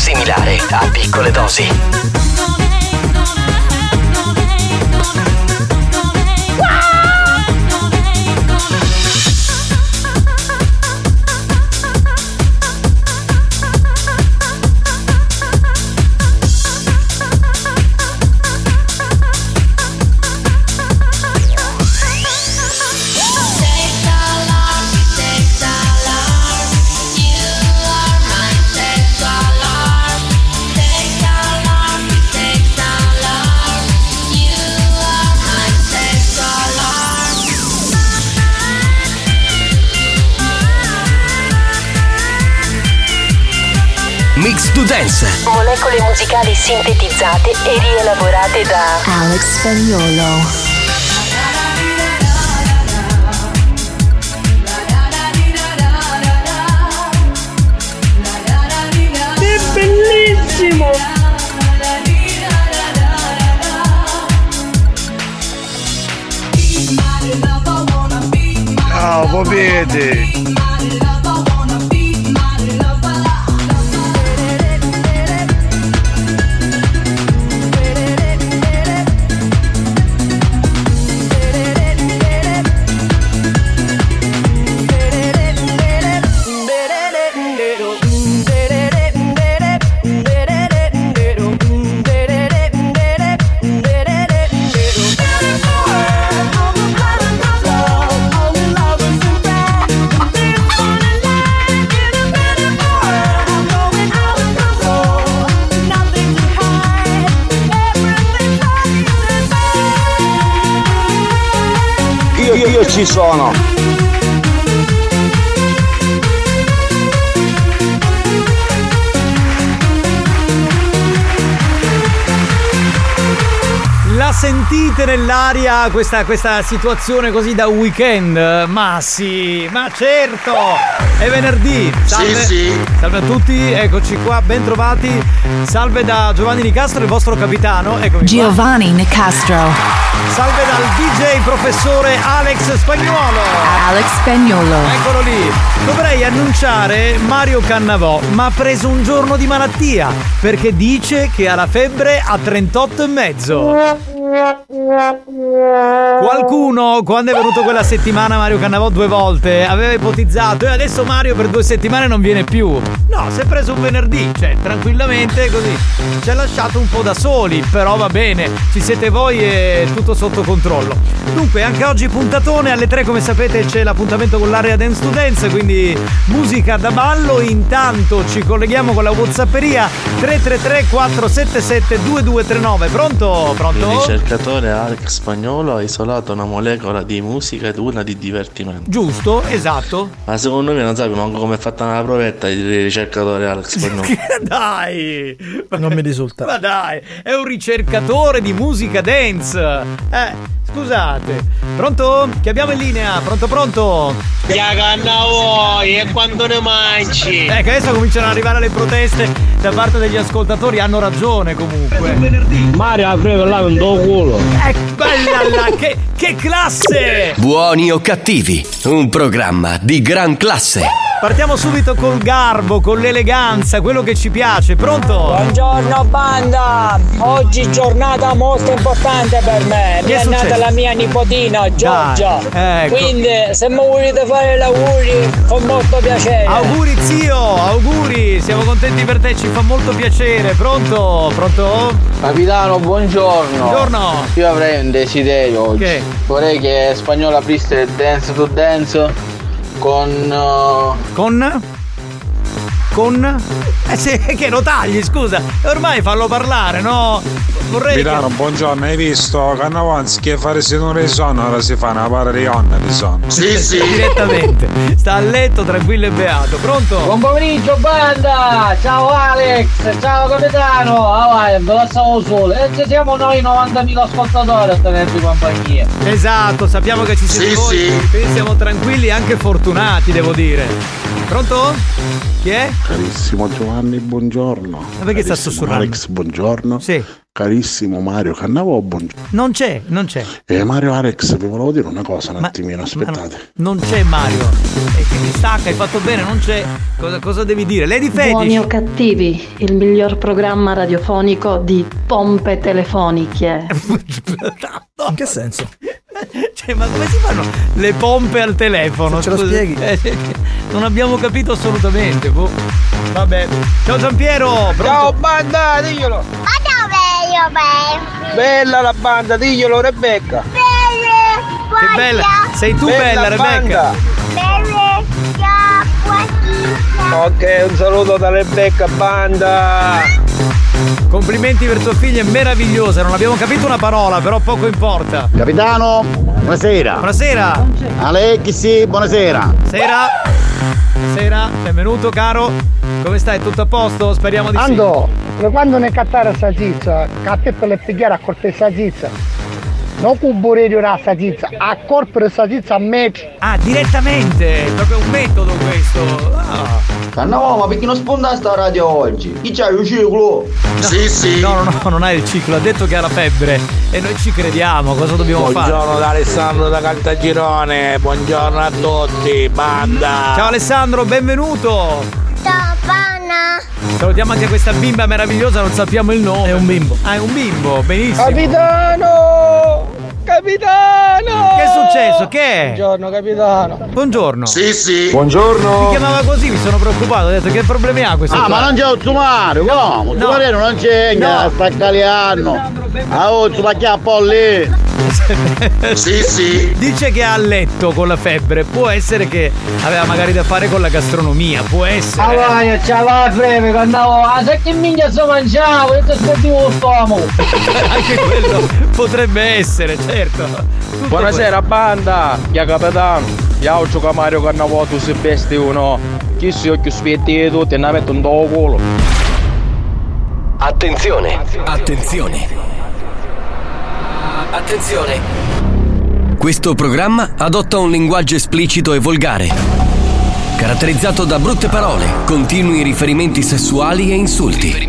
Assimilare a piccole dosi. Molecole musicali sintetizzate e rielaborate da Alex Spagnolo. È bellissimo! Ciao, vedi! Io, nell'aria questa, questa situazione così da weekend? Ma sì, ma certo! È venerdì! Salve, Sì, sì. salve a tutti, eccoci qua, ben trovati. Salve da Giovanni Nicastro, il vostro capitano. Eccomi qua. Giovanni Nicastro. Salve dal DJ professore Alex Spagnuolo. Alex Spagnolo. Eccolo lì. Dovrei annunciare Mario Cannavò, ma ha preso un giorno di malattia perché dice che ha la febbre a 38 e mezzo. Qualcuno, quando è venuto quella settimana Mario Cannavò due volte, aveva ipotizzato e adesso Mario per due settimane non viene più. No, si è preso un venerdì, cioè tranquillamente così. Ci ha lasciato un po' da soli, però va bene, ci siete voi e tutto sotto controllo. Dunque, anche oggi puntatone alle 3 come sapete c'è l'appuntamento con l'area Dance Dance, quindi musica da ballo. Intanto ci colleghiamo con la Whatsapperia 333 477 2239. Pronto? Pronto? Il ricercatore Alex Spagnolo ha isolato una molecola di musica ed una di divertimento. Giusto, esatto. Ma secondo me non sai manco come è fatta una provetta il ricercatore Alex Spagnolo. dai! Non mi risulta. Ma dai, è un ricercatore di musica dance. Eh, scusate. Pronto? Che abbiamo in linea? Pronto, pronto? Ya canna vuoi e quando ne mangi? Eh, che adesso cominciano ad arrivare le proteste da parte degli ascoltatori. Hanno ragione comunque. Mario ha preso là un tuo culo. Eh, bella là, che, che classe! Buoni o cattivi, un programma di gran classe. Partiamo subito col garbo, con l'eleganza, quello che ci piace. Pronto? Buongiorno banda, oggi giornata molto importante per me. Mi è è nata la mia nipotina Giorgia. Dai, ecco. Quindi se mi volete fare gli auguri con molto piacere. Auguri zio, auguri, siamo contenti per te, ci fa molto piacere. Pronto? Pronto? Capitano, buongiorno. Buongiorno. Io avrei un desiderio oggi. Che? Vorrei che Spagnolo aprisse il Dance to Dance con. uh, Con? Con? Eh sì, che lo tagli, scusa. Ormai fallo parlare, no? Vorrei che... Milano, buongiorno, hai visto? Cannavanzi che fare se non sonno, ora si fa una pararionna di sonno. Direttamente. Sta a letto, tranquillo e beato. Pronto? Buon pomeriggio banda! Ciao Alex! Ciao capitano! Ah vai, ve la stavo solo! E ci siamo noi 90.000 ascoltatori a tenervi compagnia! Esatto, sappiamo che ci siete Sì, voi. sì. Quindi siamo tranquilli e anche fortunati, devo dire. Pronto? Chi è? Carissimo Giovanni, buongiorno. Ma perché sta Carissimo sussurrando? Alex, buongiorno. Sì. Carissimo Mario Cannavò, buongiorno. Non c'è, non c'è. E Mario Alex, vi volevo dire una cosa un Ma- attimino, aspettate. no, non c'è Mario. E che mi stacca, hai fatto bene, non c'è. Cosa, cosa devi dire? Lady Buoni o Fetish. cattivi, il miglior programma radiofonico di pompe telefoniche. In che senso? Cioè, ma come si fanno le pompe al telefono? Se ce lo spieghi. Eh, non abbiamo capito assolutamente. boh. Vabbè. Ciao Giampiero. Ciao banda, diglielo! Ma dove io ben? Bella la banda, diglielo Rebecca! Che bella. Sei tu bella, Rebecca. Belle, ciao, Ok, un saluto da Rebecca, banda! Complimenti per tua figlia, è meravigliosa. Non abbiamo capito una parola, però poco importa. Capitano, buonasera. Buonasera. Alexi, buonasera. Sera. Sera, benvenuto caro. Come stai? Tutto a posto? Speriamo di sì. Ando, quando ne cattare sta zizza, catte per le pigliare a corte zizza. Non con burerio la sta zizza, a corpo sta zizza a metro. Ah, direttamente, è proprio un metodo questo. Ah. Cannavò, ma perché non sponda sta radio oggi? Chi c'ha il ciclo? No, no, no, non hai il ciclo, ha detto che ha la febbre e noi ci crediamo, cosa dobbiamo Buongiorno fare? da Alessandro da Caltagirone, buongiorno a tutti, banda! Ciao Alessandro, benvenuto! ciao, panna. Salutiamo anche questa bimba meravigliosa, non sappiamo il nome. È un bimbo. Ah, è un bimbo, benissimo. Capitano! Capitano! Che è successo? Che è? Buongiorno capitano! Buongiorno. Sì, sì. Mi Buongiorno! chiamava così, mi sono preoccupato, ho detto che problemi ha questo Ah, qua? ma non c'è un sumario, come? Il sumario non c'è, No. sta caliando. Ah, oh, ci va un po' lì. Sì, sì. Dice che ha letto con la febbre. Può essere che aveva magari da fare con la gastronomia. Può essere. Ah vai, c'è la freme, che andavo, ah sai che minchia sto mangiavo, io ti scordivo lo stomaco! Anche quello potrebbe essere, certo. Tutto Buonasera banda, ya capitano. Ho giocato Mario Cannavò, tu sei bestia uno. Chi si occhio spietti tutti e ne metto un dopo culo. Attenzione, attenzione. Attenzione. Questo programma adotta un linguaggio esplicito e volgare, caratterizzato da brutte parole, continui riferimenti sessuali e insulti.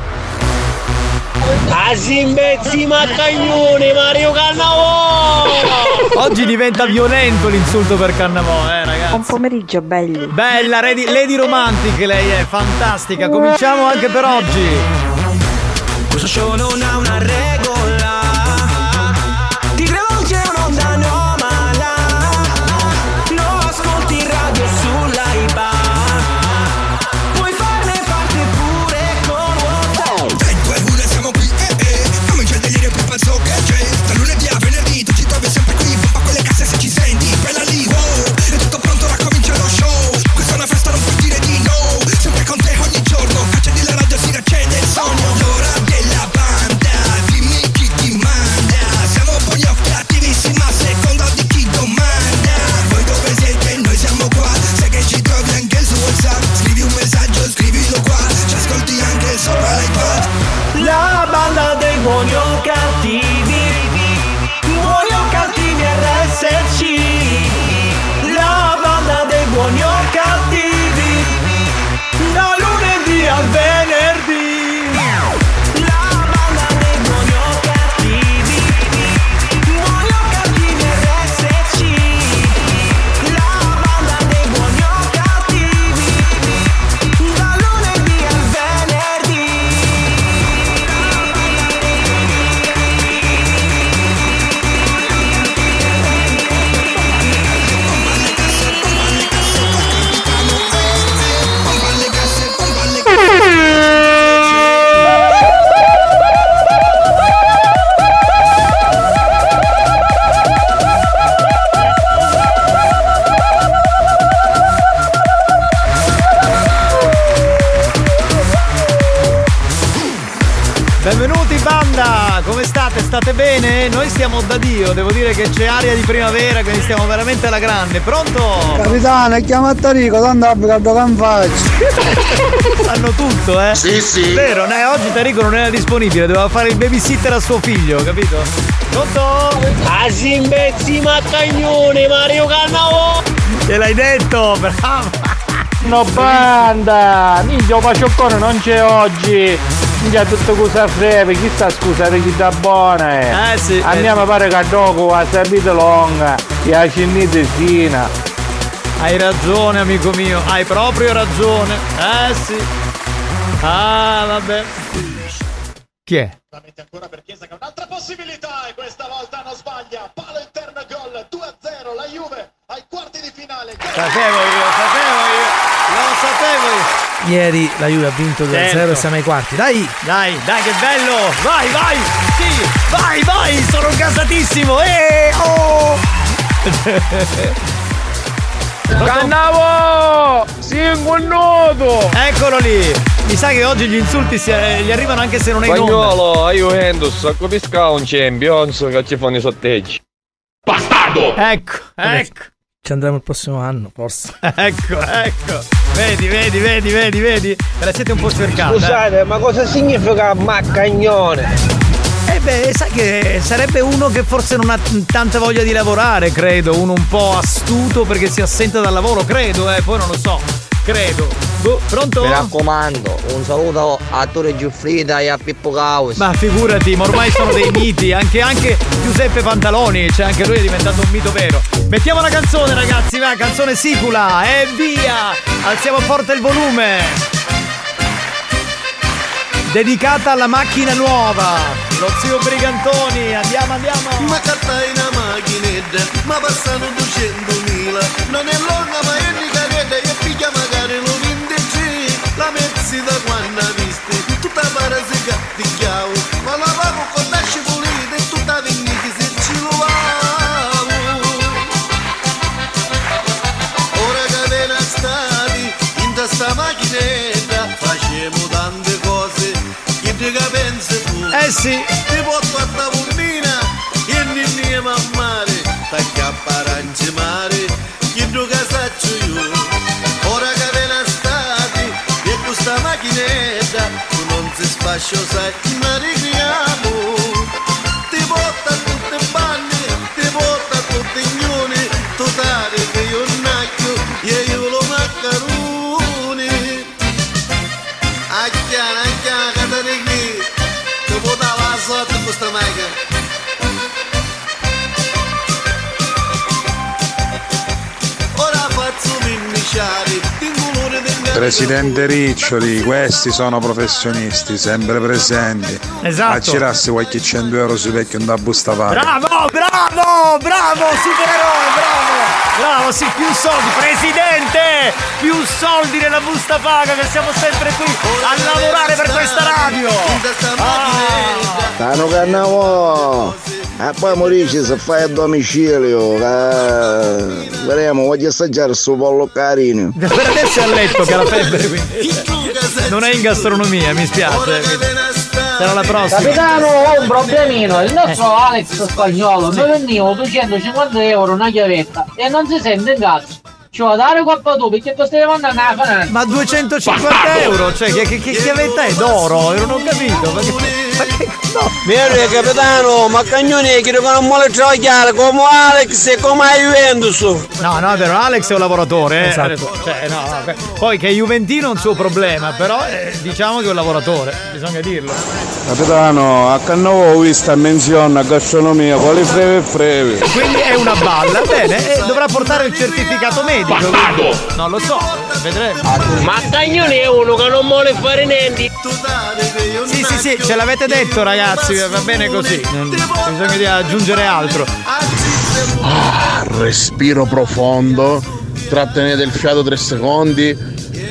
Asimbezzi maccagnone Mario Cannavò! Oggi diventa violento l'insulto per Cannavò, eh ragazzi. Buon pomeriggio, belli. Bella, Lady, Lady Romantic, lei è fantastica. Cominciamo anche per oggi. Questo show non ha stiamo da Dio, devo dire che c'è aria di primavera, quindi stiamo veramente alla grande. Pronto? Capitano, chiama Tarico, tanto caldo che faccio. Sanno tutto, eh? Sì, sì. Vero, né, oggi Tarico non era disponibile, doveva fare il babysitter a suo figlio, capito? Pronto? Asimbezzi maccagnone, Mario Cannavo! Te l'hai detto, bravo! No banda! Minchia, Pacioccone non c'è oggi! Minchia tutto cosa freve, chi sta scusa chi da buona eh! Eh sì! A me mi pare che dopo ha sapito longa e ha cinnito sina! Hai ragione amico mio, hai proprio ragione! Eh sì! Ah vabbè! Chi è? ancora per Chiesa che ha un'altra possibilità e questa volta non sbaglia palo interno gol 2-0 la Juve ai quarti di finale Sapevo io, sapevo io, lo sapevo io. Ieri la Juve ha vinto 2-0 Certo. e siamo ai quarti. Dai! Dai, dai che bello! Vai, vai! Sì! Vai, vai! Sono gasatissimo! Eh! Oh! Cannavo! Singonuto! Eccolo lì! Mi sa che oggi gli insulti si- eh, gli arrivano anche se non è in onda. Spagnolo, a Juventus, a capisca un Champions che ci fanno i sorteggi. Bastardo! Ecco, ecco. Ci andremo il prossimo anno, forse. Ecco, ecco. Vedi, vedi, vedi, vedi, vedi? Ve la siete un po' cercata. Scusate, ma cosa significa maccagnone? Eh beh, sai che sarebbe uno che forse non ha tanta voglia di lavorare, credo. Uno un po' astuto perché si assenta dal lavoro, credo, eh. Poi non lo so. Credo. Boh, pronto? Mi raccomando, un saluto a Tore Giuffrida e a Pippo Caus. Ma figurati, ma ormai sono dei miti, anche, anche Giuseppe Pantaloni, cioè anche lui è diventato un mito vero. Mettiamo la canzone ragazzi, va, canzone sicula, e via! Alziamo forte il volume! Dedicata alla macchina nuova, lo zio Brigantoni, andiamo, andiamo! Ma carta in una macchinetta, ma passano 200.000 Non è lunga ma è di pare si gattigliavo Ma la pago con lasci pulite e che si ci lovavo Ora viene stati in questa macchinetta Facciamo tante cose che te pensi tu? Eh sì. Ti porto a tavolina e ninni e mammare T'acchiappa aranci mare che tu che saccio io? Ora viene stati e questa macchinetta Tu non si sfascio Presidente Riccioli, questi sono professionisti, sempre presenti. Esatto. A girarsi qualche 100 euro sui vecchi un da busta paga. Bravo, bravo, bravo, supereroe, bravo! Bravo, sì, più soldi, presidente! Più soldi nella busta paga che siamo sempre qui a lavorare per questa radio! Ah. Tano Cannavo! E poi morisci se fai a domicilio. eh, Vedremo, voglio assaggiare il suo pollo carino. Per adesso è a letto che ha la febbre, quindi. Non è in gastronomia, mi spiace. Sarà la prossima. Capitano, ho un problemino. Il nostro Alex spagnolo mi veniva 250 euro una chiavetta e non si sente in cazzo. Ci vuoi dare colpa tu perché tu stai mandando a fare. Ma 250 euro? Cioè, che, che, che chiavetta è d'oro? Io non ho capito. Ma che, ma che no? Bene capitano, ma cagnoni che non vuole giocare come Alex e come Juventus. No, no, è vero, Alex è un lavoratore. eh. Esatto. Cioè, no, no, Poi che è Juventino è un suo problema, però eh, diciamo che è un lavoratore, bisogna dirlo. Capitano, a Cannavo ho visto a menzione a gastronomia, quali freve e freve. Quindi è una balla, bene, e dovrà portare il certificato medico. Quindi- Non lo so, vedremo. Ma cagnoni è uno che non vuole fare niente. Sì, sì, sì, ce l'avete detto ragazzi, va bene così. Non- Bisogna di aggiungere altro. Ah, respiro profondo, trattenete il fiato tre secondi,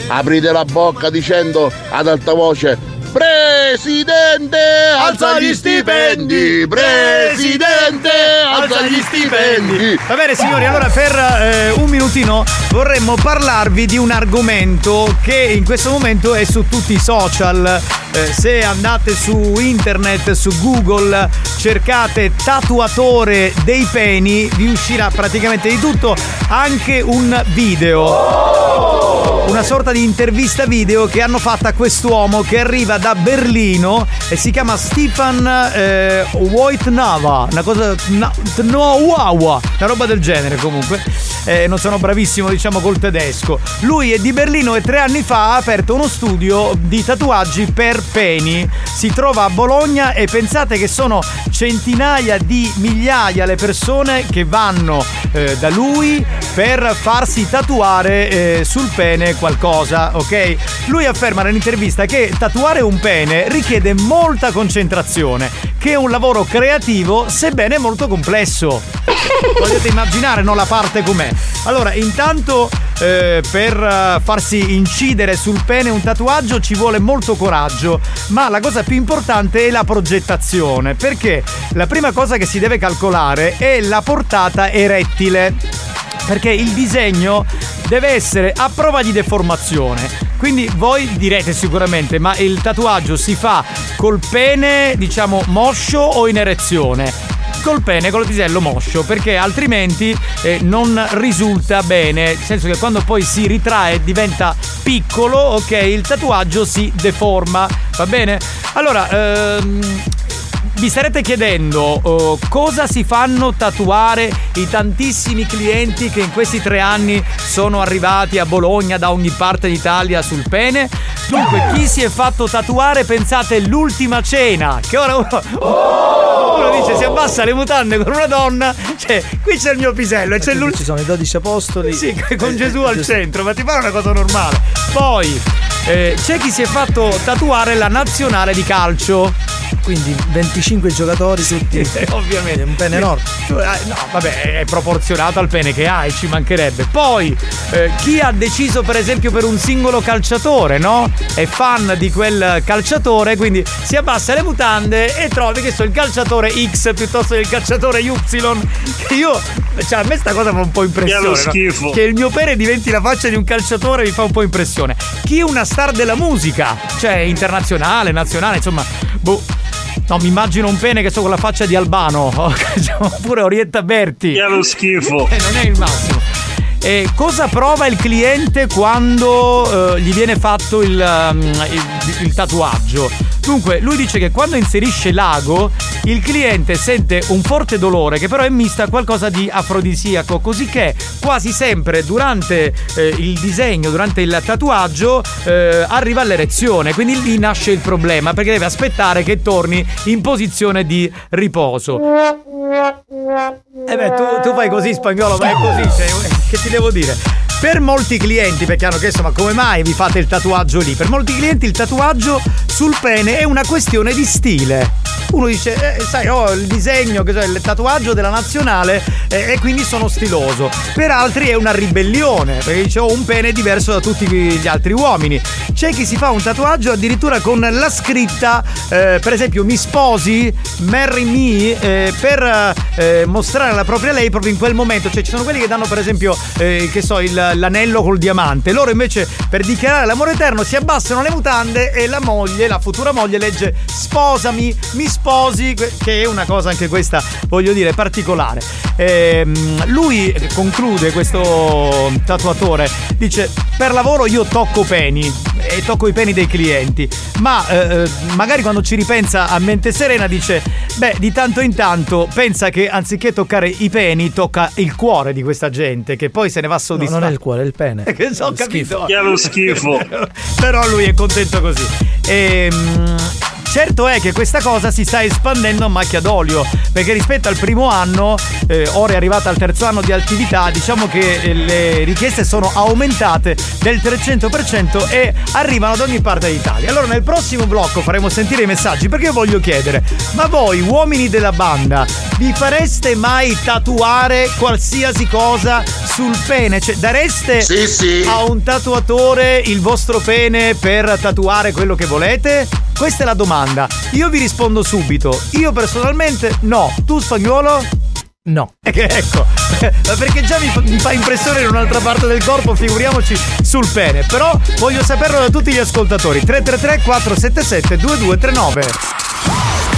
aprite la bocca dicendo ad alta voce Presidente, alza gli stipendi! Presidente, alza gli stipendi. Va bene signori, allora per eh, un minutino vorremmo parlarvi di un argomento che in questo momento è su tutti i social. Eh, se andate su internet, su Google, cercate tatuatore dei peni, vi uscirà praticamente di tutto, anche un video. Una sorta di intervista video che hanno fatto a quest'uomo che arriva da Berlino e si chiama Stefan eh, Wojtnava, una cosa no, wawa, una roba del genere comunque. Eh, non sono bravissimo diciamo col tedesco. Lui è di Berlino e tre anni fa ha aperto uno studio di tatuaggi per peni. Si trova a Bologna e pensate che sono centinaia di migliaia le persone che vanno eh, da lui per farsi tatuare eh, sul pene qualcosa, ok? Lui afferma nell'intervista che tatuare un pene richiede molta concentrazione, che è un lavoro creativo sebbene molto complesso. Potete immaginare, no, la parte com'è. Allora, intanto eh, per eh, farsi incidere sul pene un tatuaggio ci vuole molto coraggio, ma la cosa più importante è la progettazione, perché la prima cosa che si deve calcolare è la portata erettile perché il disegno deve essere a prova di deformazione. Quindi voi direte sicuramente, ma il tatuaggio si fa col pene, diciamo, moscio o in erezione? Col pene, con il pisello moscio, perché altrimenti eh, non risulta bene. Nel senso che quando poi si ritrae e diventa piccolo, ok, il tatuaggio si deforma. Va bene? Allora, ehm, vi starete chiedendo oh, cosa si fanno tatuare i tantissimi clienti che in questi tre anni sono arrivati a Bologna da ogni parte d'Italia sul pene? Dunque, chi si è fatto tatuare, pensate, l'ultima cena, che ora uno, uno dice si abbassa le mutande con una donna, cioè, qui c'è il mio pisello e c'è l'ultimo... Ci sono i 12 apostoli. Sì, con Gesù al centro, ma ti pare una cosa normale. Poi, eh, c'è chi si è fatto tatuare la nazionale di calcio. Quindi 25 giocatori tutti. ovviamente. È un pene enorme. Eh, No, vabbè, è proporzionato al pene che hai, ci mancherebbe. Poi, eh, chi ha deciso, per esempio, per un singolo calciatore, no? È fan di quel calciatore, quindi si abbassa le mutande e trovi che so il calciatore X piuttosto che il calciatore Y. Che io. Cioè, a me sta cosa fa un po' impressione. Che lo no? schifo. Che il mio pene diventi la faccia di un calciatore mi fa un po' impressione. Chi è una star della musica, cioè internazionale, nazionale, insomma, boh. No, mi immagino un pene che so con la faccia di Albano, oppure Orietta Berti. Che è lo schifo. Eh, non è il massimo. E cosa prova il cliente quando eh, gli viene fatto il, um, il- il tatuaggio? Dunque, lui dice che quando inserisce l'ago, il cliente sente un forte dolore che però è mista a qualcosa di afrodisiaco, così che quasi sempre durante eh, il disegno, durante il tatuaggio, eh, arriva all'erezione. Quindi lì nasce il problema, perché deve aspettare che torni in posizione di riposo. Eh beh, tu, tu fai così spagnolo, ma è così, cioè, che ti devo dire? Per molti clienti, perché hanno chiesto ma come mai vi fate il tatuaggio lì? Per molti clienti il tatuaggio sul pene è una questione di stile. Uno dice, eh, sai, ho il disegno, che il tatuaggio della nazionale eh, e quindi sono stiloso. Per altri è una ribellione, perché dice ho un pene diverso da tutti gli altri uomini. C'è chi si fa un tatuaggio addirittura con la scritta, eh, per esempio, mi sposi, marry me, eh, per eh, mostrare la propria lei proprio in quel momento. Cioè ci sono quelli che danno per esempio, eh, che so, il- l'anello col diamante. Loro invece per dichiarare l'amore eterno si abbassano le mutande e la moglie, la futura moglie legge sposami, mi sposi, che è una cosa anche questa, voglio dire, particolare. Ehm, lui conclude questo tatuatore, dice per lavoro io tocco peni e tocco i peni dei clienti, ma eh, magari quando ci ripensa a mente serena dice beh di tanto in tanto pensa che anziché toccare i peni tocca il cuore di questa gente che poi se ne va No, soddisfatto. non è il cuore, il pene. Che so, Schifo. capito. Che è lo schifo. Però lui è contento così. Ehm, certo è che questa cosa si sta espandendo a macchia d'olio, perché rispetto al primo anno, eh, ora è arrivata al terzo anno di attività, diciamo che eh, le richieste sono aumentate del 300% e arrivano da ogni parte d'Italia. Allora nel prossimo blocco faremo sentire i messaggi perché io voglio chiedere, ma voi uomini della banda, vi fareste mai tatuare qualsiasi cosa sul pene? Cioè dareste Sì, sì. a un tatuatore il vostro pene per tatuare quello che volete? Questa è la domanda. Io vi rispondo subito. Io personalmente no. Tu spagnolo? No. ecco, perché già mi fa, mi fa impressione in un'altra parte del corpo, figuriamoci sul pene. Però voglio saperlo da tutti gli ascoltatori. 333 477 2239.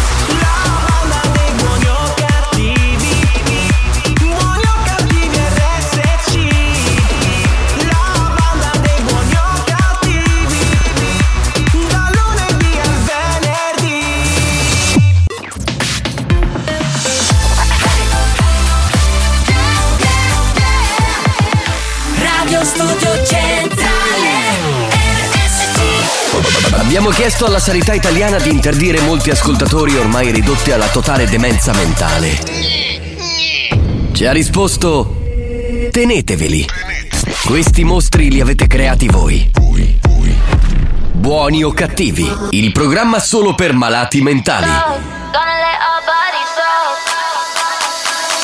Abbiamo chiesto alla sanità italiana di interdire molti ascoltatori ormai ridotti alla totale demenza mentale. Ci ha risposto: teneteveli. Questi mostri li avete creati voi. Buoni o cattivi, il programma solo per malati mentali.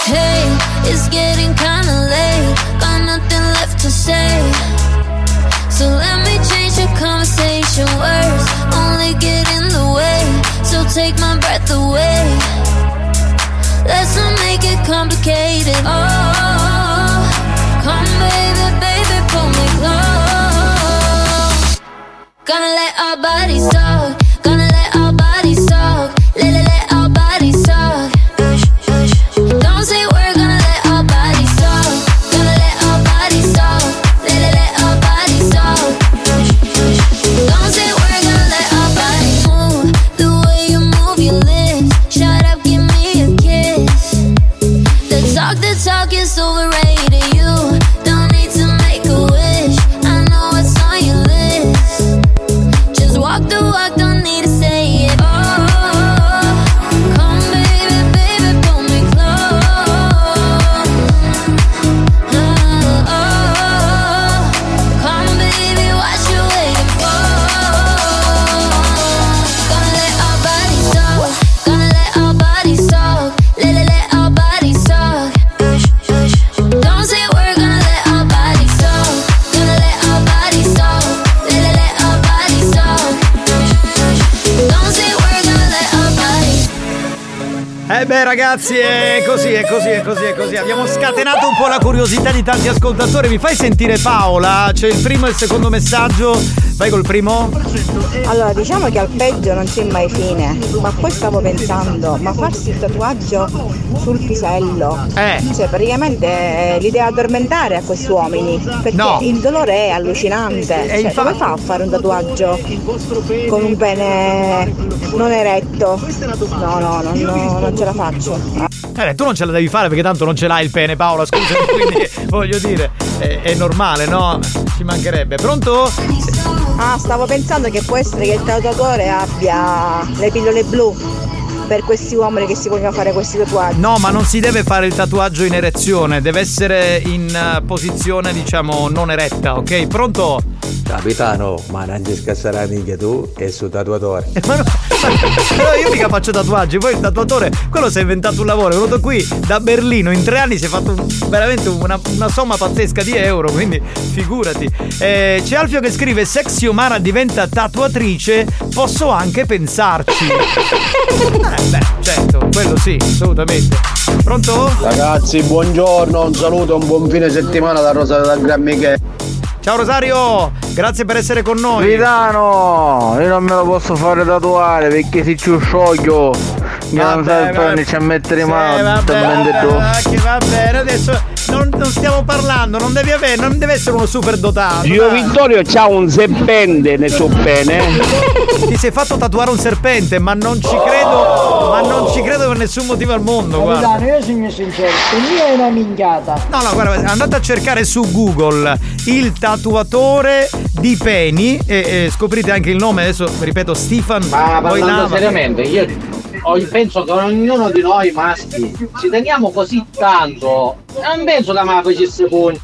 Hey, it's getting kinda late. Got nothing left to say. So let me conversation. Words only get in the way. So take my breath away. Let's not make it complicated. Oh, come baby, baby, pull me close. Gonna let our bodies talk. Ragazzi è così, è così, è così, è così. Abbiamo scatenato un po' la curiosità di tanti ascoltatori. Mi fai sentire Paola? C'è il primo e il secondo messaggio. Vai col primo? Allora, diciamo che al peggio non c'è mai fine, ma poi stavo pensando, ma farsi il tatuaggio sul pisello, Eh. cioè praticamente è l'idea di addormentare a questi uomini, perché No. il dolore è allucinante, E cioè, infa- come fa a fare un tatuaggio con un pene non eretto? No, no, no, no, non ce la faccio. Eh, tu non ce la devi fare perché tanto non ce l'hai il pene, Paola. Scusami, quindi voglio dire, è, è normale, no? Ci mancherebbe. Pronto? Ah, stavo pensando che può essere che il tatuatore abbia le pillole blu per questi uomini che si vogliono fare questi tatuaggi. No, ma non si deve fare il tatuaggio in erezione, deve essere in eh, posizione, diciamo, non eretta, ok? Pronto? Capitano, ma non ti scassare minchia tu e su tatuatore. Ma no, però io mica faccio tatuaggi, poi il tatuatore, quello si è inventato un lavoro, è venuto qui da Berlino, in tre anni si è fatto veramente una, una somma pazzesca di euro, quindi figurati. Eh, c'è Alfio che scrive, se Xiomara diventa tatuatrice, posso anche pensarci. Eh beh, certo, quello sì, assolutamente. Pronto? Ragazzi, buongiorno, un saluto, un buon fine settimana da Rosario da Gran Michele. Ciao Rosario, grazie per essere con noi. Capitano, io non me lo posso fare tatuare perché se ci scioglio mi non Vabbè, serve vabbè. a mettere Sì, mano vabbè, totalmente vabbè, tu. vabbè, che va bene, adesso non, non stiamo parlando, non devi avere, non deve essere uno super dotato. Gio dai. Vittorio c'ha un serpente nel suo pene. Ti sei fatto tatuare un serpente, ma non ci credo, ma non ci credo per nessun motivo al mondo, guarda. Capitano, io sono sincero, per me è una minchiata. No, no, guarda, andate a cercare su Google il tatuatore di peni e, e scoprite anche il nome, adesso ripeto, Stefan Ma parlando seriamente, io penso che ognuno di noi maschi ci teniamo così tanto. Non penso che me la facesse pugno.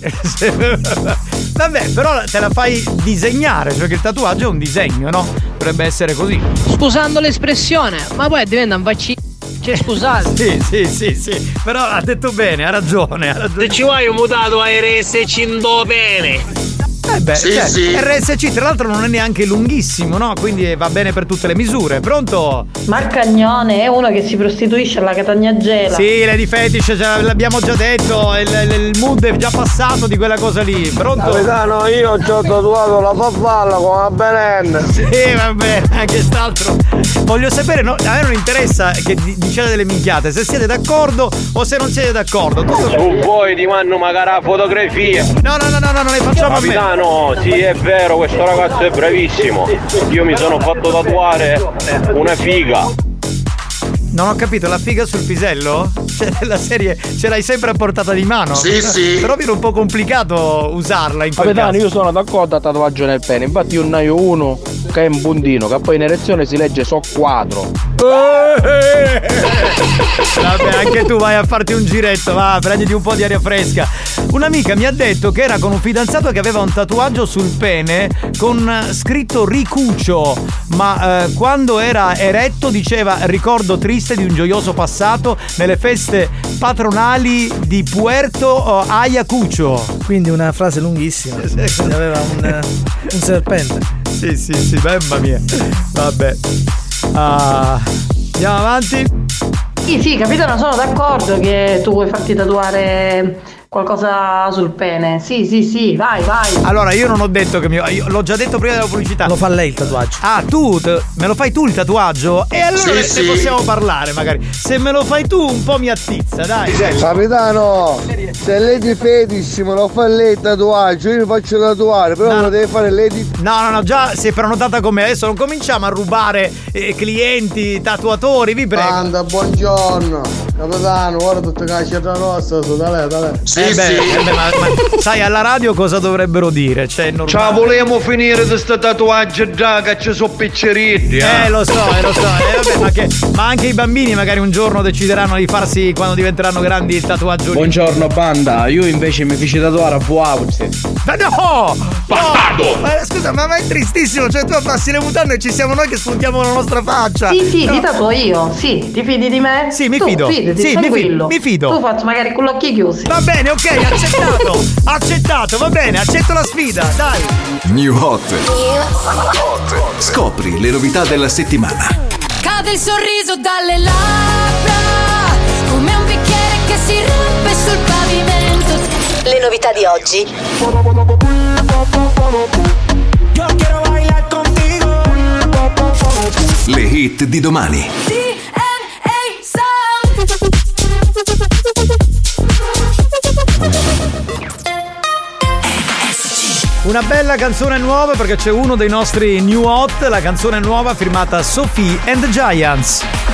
Vabbè, però te la fai disegnare, cioè che il tatuaggio è un disegno, no? Dovrebbe essere così. Scusando l'espressione, ma poi diventa un vaccino. Cioè, scusate. Sì, sì, sì, sì. Però ha detto bene, ha ragione, ha ragione. Se ci vuoi un mutato a RSC indo bene. Eh beh, Sì, cioè, sì. RSC tra l'altro non è neanche lunghissimo, no? Quindi va bene per tutte le misure. Pronto? Marcagnone è uno che si prostituisce alla Catagnagela. Sì, Lady Fetish, cioè, l'abbiamo già detto, il, il- il mood è già passato di quella cosa lì. Pronto? Capitano, io ci ho tatuato la farfalla con la Belen. Sì, vabbè, anche quest'altro. Voglio sapere, no, a me non interessa che di- diciate delle minchiate, se siete d'accordo o se non siete d'accordo. Tutto- Su voi ti mando magari la fotografia. No, no, no, no, no, non le facciamo a me. Capitano, sì è vero, questo ragazzo è bravissimo. Io mi sono fatto tatuare una figa. Non ho capito, la figa sul pisello? Cioè, la serie ce l'hai sempre a portata di mano? Sì, sì. Però viene un po' complicato usarla in quel Capitano, caso. io sono d'accordo a tatuaggio nel pene, infatti io ne ho uno che è un puntino, che poi in erezione si legge so quadro. Vabbè, anche tu vai a farti un giretto, va, prenditi un po' di aria fresca. Un'amica mi ha detto che era con un fidanzato che aveva un tatuaggio sul pene con eh, scritto ricuccio, ma eh, quando era eretto diceva ricordo triste di un gioioso passato nelle feste patronali di Puerto eh, Ayacucho. Quindi una frase lunghissima. Aveva un, eh, un serpente. Sì, sì, sì, mamma mia. Vabbè. Ah, andiamo avanti. Sì, sì, capitano, sono d'accordo che tu vuoi farti tatuare qualcosa sul pene. Sì, sì, sì, vai, vai. Allora, io non ho detto che mi. io l'ho già detto prima della pubblicità. Lo fa lei il tatuaggio. Ah, tu te- me lo fai tu il tatuaggio? E allora Sì, ne, sì. possiamo parlare, magari. Se me lo fai tu, un po' mi attizza, dai. Capitano, se Lady Fetish me lo fa lei il tatuaggio, io mi faccio tatuare, però me lo deve fare Lady No, no, no, già sei prenotata con me. Adesso non cominciamo a rubare eh, clienti, tatuatori, vi prego. Banda, buongiorno. Capitano, guarda tutta la città rossa, su, dale, dale. Eh beh, eh beh, ma, ma sai, alla radio cosa dovrebbero dire? Cioè, normale. Ciao, volevamo finire questo tatuaggio già che ci sono piccerini. Eh, lo so, eh, lo so. Eh, vabbè, ma, che- ma anche i bambini magari un giorno decideranno di farsi, quando diventeranno grandi, il tatuaggio. Buongiorno banda, io invece mi feci tatuare a Vuauzi. Ma no! Bastardo! Ma scusa, ma, ma è tristissimo, cioè tu abbassi le mutande e ci siamo noi che spuntiamo la nostra faccia. Sì, sì, No. ti tatuo io. Sì, ti fidi di me? Sì, mi Tu fido. Fidati, Sì, mi fi- tranquillo. mi fido. Tu faccio magari con gli occhi chiusi. Va bene, ok, accettato! accettato, va bene, accetto la sfida, dai! New Hot. Scopri le novità della settimana. Cade il sorriso dalle labbra Come un bicchiere che si rompe sul pavimento Le novità di oggi. Le hit di domani. Una bella canzone nuova perché c'è uno dei nostri new hot, la canzone nuova firmata Sophie and the Giants.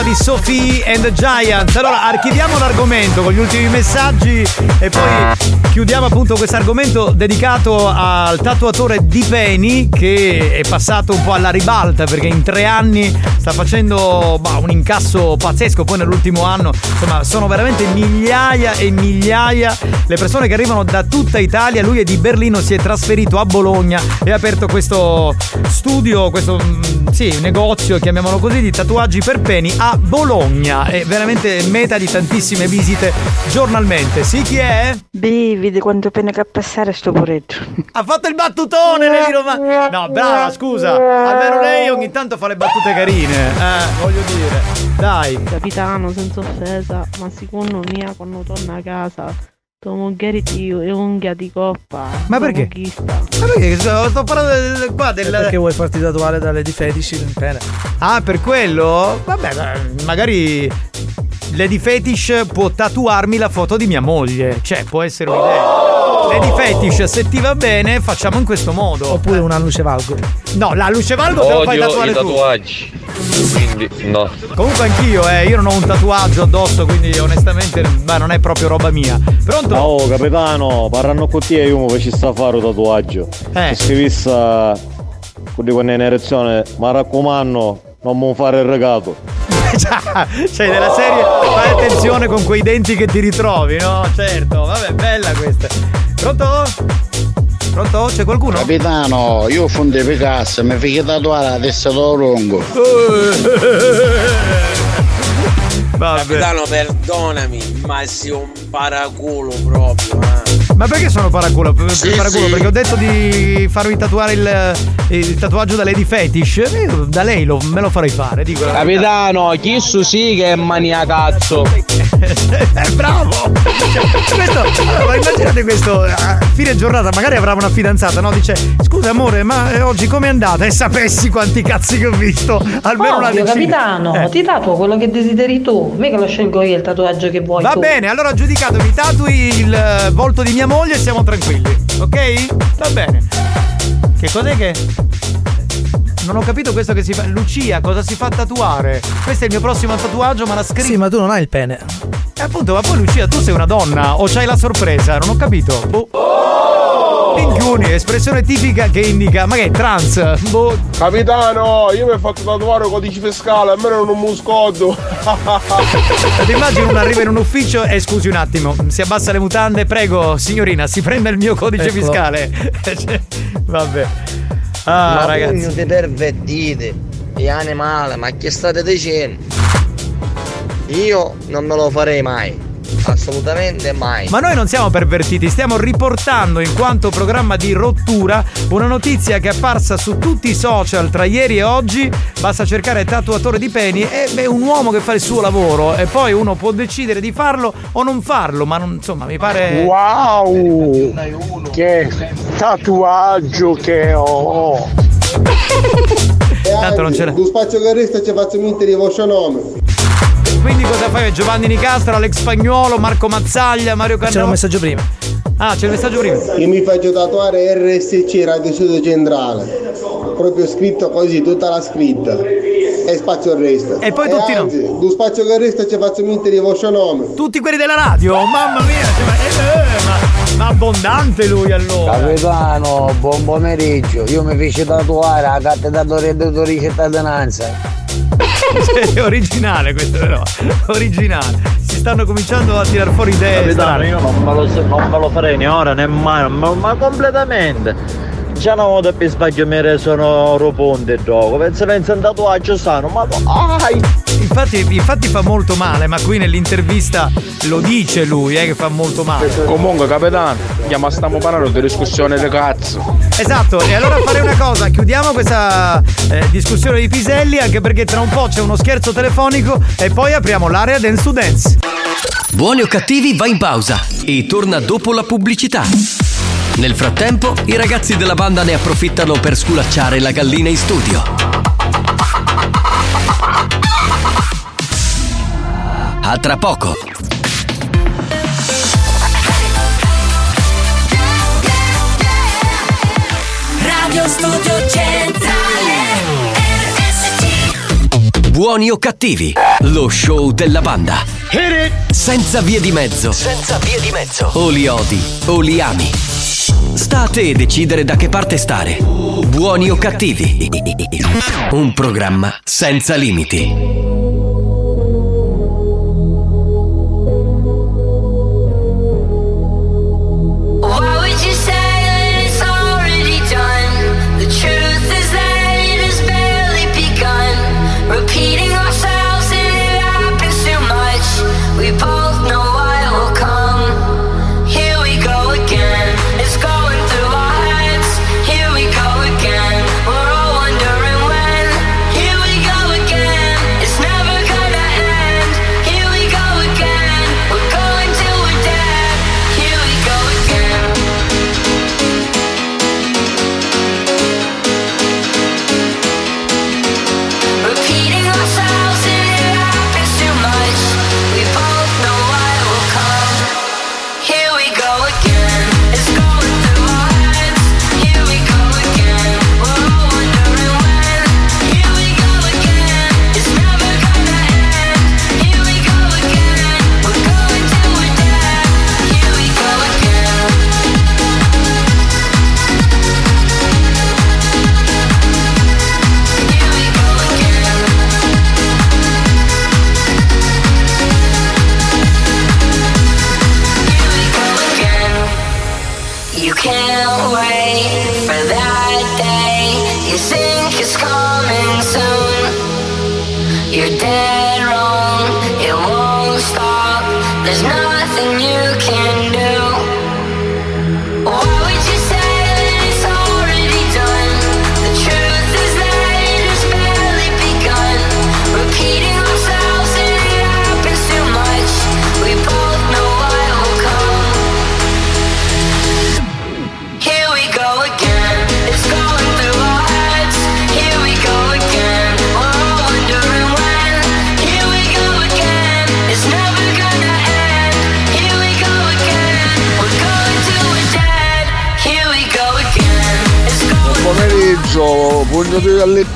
Nuova di Sophie and the Giants. Allora archiviamo l'argomento con gli ultimi messaggi e poi chiudiamo appunto questo argomento dedicato al tatuatore Di Peni che è passato un po' alla ribalta perché in tre anni sta facendo bah, un incasso pazzesco. Poi nell'ultimo anno, insomma, sono veramente migliaia e migliaia le persone che arrivano da tutta Italia. Lui è di Berlino, si è trasferito a Bologna e ha aperto questo studio, questo mm, sì, negozio, chiamiamolo così, di tatuaggi per peni a Bologna. È veramente meta di tantissime visite giornalmente. Sì, chi è? Beh, vedi quanto pena che a passare sto poretto. Ha fatto il battutone, Lady Romana. No, brava, scusa. Almeno lei ogni tanto fa le battute carine. Eh, voglio dire. Dai. Capitano, senza offesa, ma secondo me quando torna a casa, moglie ti è unghia di coppa. Ma perché? Ma perché? Sto sto parlando del- qua del. Perché vuoi farti tatuare dalle di fetici in pene? Ah, per quello? Vabbè, ma- magari Lady Fetish può tatuarmi la foto di mia moglie. Cioè, può essere un'idea. Lady Fetish, se ti va bene, facciamo in questo modo. Oppure una luce valgo. No, la luce valgo te lo fai tatuare i tu. tatuaggi. Quindi no. Comunque anch'io, eh, io non ho un tatuaggio addosso, quindi onestamente beh, non è proprio roba mia. Pronto? Oh capitano, parlando con te io mi ci sta a fare un tatuaggio. Eh. Se vista con di quella in erezione, ma raccomando, non mi fare il regato. Cioè, della serie, fai attenzione con quei denti che ti ritrovi, no? Certo, vabbè, bella questa. Pronto? Pronto? C'è qualcuno? Capitano, io fondo Picasso, mi fai tatuare la testa da lungo. Capitano, perdonami, ma sei un paraculo proprio. eh. Ma perché sono paraculo? Sì, paraculo? sì. Perché ho detto di farvi tatuare il, il tatuaggio da Lady Fetish. Eh, da lei lo- me lo farei fare, dico. Capitano, chi su sì che è maniacazzo. Eh, bravo! Questo, allora, ma immaginate questo, a fine giornata, magari avrà una fidanzata, no? Dice, scusa amore, ma eh, oggi com'è andata? E sapessi quanti cazzi che ho visto, almeno una Ovvio, decina. capitano, Eh. ti tatuo quello che desideri tu, mica lo scelgo io il tatuaggio che vuoi Va tu. bene, allora giudicato, mi tatui il eh, volto di mia moglie e siamo tranquilli, ok? Va bene. Che cos'è che... Non ho capito questo che si fa. Lucia, cosa si fa tatuare? Questo è il mio prossimo tatuaggio, ma la scritto. Sì, ma tu non hai il pene. E appunto, ma poi Lucia, tu sei una donna o c'hai la sorpresa? Non ho capito. Boh. Minchioni, espressione tipica che indica, ma che è trans? Boh. Capitano, io mi ho fatto tatuare il codice fiscale, almeno non un muscotto. Ti immagino uno arriva in un ufficio e scusi un attimo, si abbassa le mutande, prego, signorina, si prenda il mio codice Eccolo. fiscale. Vabbè. Ah, ma ragazzi. pugno di pervertite e animale, ma che state dicendo? Io non me lo farei mai. Assolutamente mai. Ma noi non siamo pervertiti, stiamo riportando in quanto programma di rottura una notizia che è apparsa su tutti i social tra ieri e oggi. Basta cercare tatuatore di peni e è un uomo che fa il suo lavoro e poi uno può decidere di farlo o non farlo, ma non- insomma mi pare... Wow! Che tatuaggio che ho! Tanto non c'era. Tu spazio che resta ci faccio mettere il vostro nome. Quindi cosa fai? Giovanni Nicastro, Alex Spagnuolo, Marco Mazzaglia, Mario Cannavò? C'era un messaggio prima. Ah, c'è il messaggio prima. Io mi faccio tatuare RSC Radio Studio Centrale. Proprio scritto così, tutta la scritta. E spazio resta. E poi tutti no. anzi, Tu spazio che resta ci faccio mettere il vostro nome. Tutti quelli della radio? Mamma mia, cioè, ma, eh, eh, ma- ma abbondante lui allora. Capitano, buon pomeriggio. Io mi feci tatuare la carta di cittadinanza. È originale questo però. Originale. Si stanno cominciando a tirar fuori idee. Capitano, io non me, lo, non me lo farei né ora né mai, ma, ma completamente. Già una volta per sbaglio mi sono roponte il gioco, penso penso un tatuaggio sano, ma ai! Infatti, infatti fa molto male, ma qui nell'intervista lo dice lui, eh, che fa molto male. Comunque, capitano, chiama stiamo parlando di discussione di cazzo. Esatto, e allora fare una cosa, chiudiamo questa eh, discussione di Piselli, anche perché tra un po' c'è uno scherzo telefonico e poi apriamo l'area Dance to Dance. Buoni o cattivi va in pausa e torna dopo la pubblicità. Nel frattempo, i ragazzi della banda ne approfittano per sculacciare la gallina in studio. A tra poco. Radio Studio Centrale RSC Buoni o cattivi, lo show della banda. Senza vie di mezzo. Senza via di mezzo. O li odi o li ami. Sta a te decidere da che parte stare. Buoni o cattivi. Un programma senza limiti.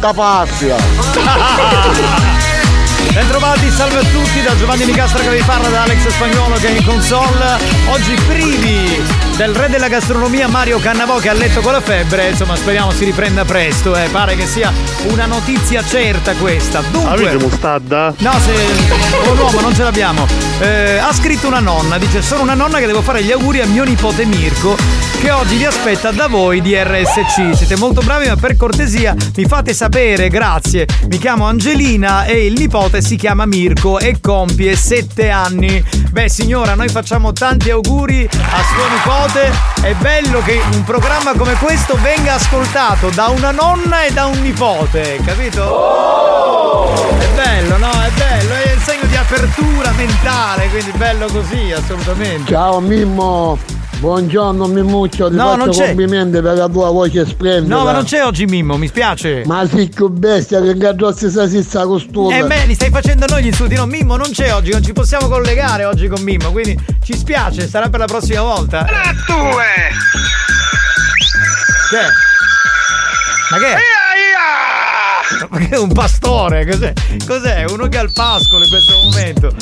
Galletta passia. Bentrovati, salve a tutti da Giovanni Nicastro che vi parla, da Alex Spagnolo che è in console. Oggi privi del re della gastronomia Mario Cannavò che ha letto con la febbre, insomma speriamo si riprenda presto, eh. pare che sia una notizia certa questa. Dunque, Avete mostarda? No, se un uomo non ce l'abbiamo. Eh, ha scritto una nonna, dice: Sono una nonna che devo fare gli auguri a mio nipote Mirko, che oggi vi aspetta da voi di RSC. Siete molto bravi, ma per cortesia mi fate sapere, grazie. Mi chiamo Angelina e il nipote si chiama Mirko e compie 7 anni. Beh, signora, noi facciamo tanti auguri a suo nipote. È bello che un programma come questo venga ascoltato da una nonna e da un nipote, capito? È bello, no? È bello, è il segno di apertura mentale, quindi bello così, assolutamente. Ciao Mimmo, buongiorno Mimmuccio, ti No, faccio non c'è. complimenti per la tua voce splendida. No, ma non c'è oggi Mimmo, mi spiace. Ma sei più bestia che gadrossi sa sissa costume. Eh beh, li stai facendo noi gli insulti, no? Mimmo non c'è oggi, non ci possiamo collegare oggi con Mimmo, quindi ci spiace, sarà per la prossima volta. Due! Che è? Ma che è? Ma che è un pastore? Cos'è? Cos'è? Uno che ha il pascolo in questo momento.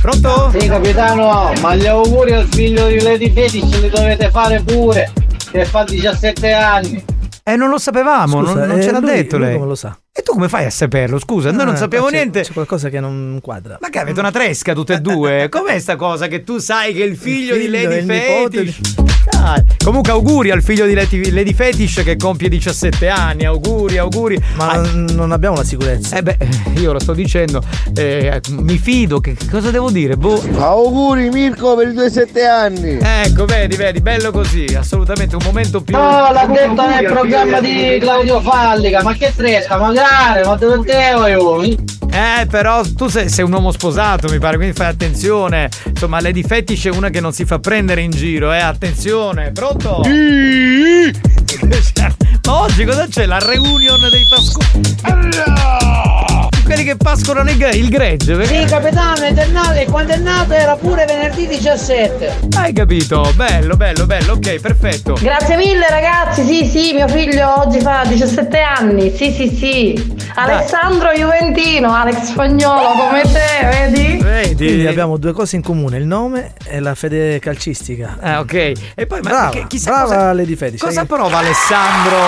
Pronto? Sì, capitano, ma gli auguri al figlio di Lady Fetish li dovete fare pure, che fa 17 anni. Eh, non lo sapevamo, Scusa, non, non eh, ce l'ha lui- detto lui lei. come lo sa? E tu come fai a saperlo? Scusa, noi non Ah, sappiamo c'è- niente. C'è qualcosa che non quadra. Ma che avete una tresca tutte e due? Com'è sta cosa che tu sai che il figlio, Il figlio di Lady il nipote Fetish? Dai. Comunque auguri al figlio di Lady Lady Fetish che compie 17 anni, auguri, auguri. Ma Ah, non abbiamo la sicurezza. Eh beh, io lo sto dicendo, eh, mi fido, che cosa devo dire? Boh. Auguri Mirko per i tuoi sette anni. Ecco, vedi, vedi, bello così, assolutamente un momento più. No, l'ha detto nel programma di Claudio Fallica, ma che tresca, magari, ma dove te vuoi? Eh, però tu sei, sei un uomo sposato, mi pare, quindi fai attenzione. Insomma, Lady Fetish è una che non si fa prendere in giro, eh, attenzione, pronto? Ma oggi cosa c'è? La reunion dei pascoli. Quelli che pascolano il, gre- il gregge, perché- Sì, capitano, è nato, e quando è nato era pure venerdì 17. Hai capito? Bello, bello, bello, ok, perfetto. Grazie mille ragazzi, sì sì, mio figlio oggi fa 17 anni, sì sì sì. Alessandro Juventino, Alex Spagnolo come te, vedi? Vedi? Quindi abbiamo due cose in comune, il nome e la fede calcistica. Eh, ok. E poi, ma brava, che- chissà brava cosa- Lady Fetish. Cosa prova Alessandro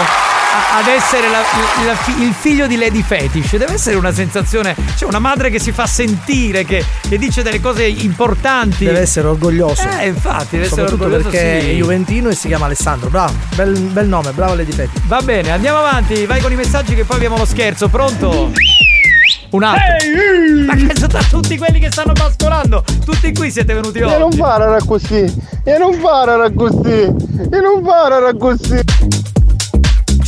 ad essere la- la il figlio di Lady Fetish? Deve essere una sensazione. C'è una madre che si fa sentire, che, che dice delle cose importanti. Deve essere orgoglioso. Eh, infatti, deve essere Soprattutto orgoglioso. perché sì. è Juventino e si chiama Alessandro. Bravo, bel, bel nome, bravo Lady Fetish. Va bene, andiamo avanti. Vai con i messaggi che poi abbiamo lo scherzo. Pronto? Un altro. Ma che sono tutti quelli che stanno pascolando? Tutti qui siete venuti E non oggi. fare così, e non fare così, e non fare così.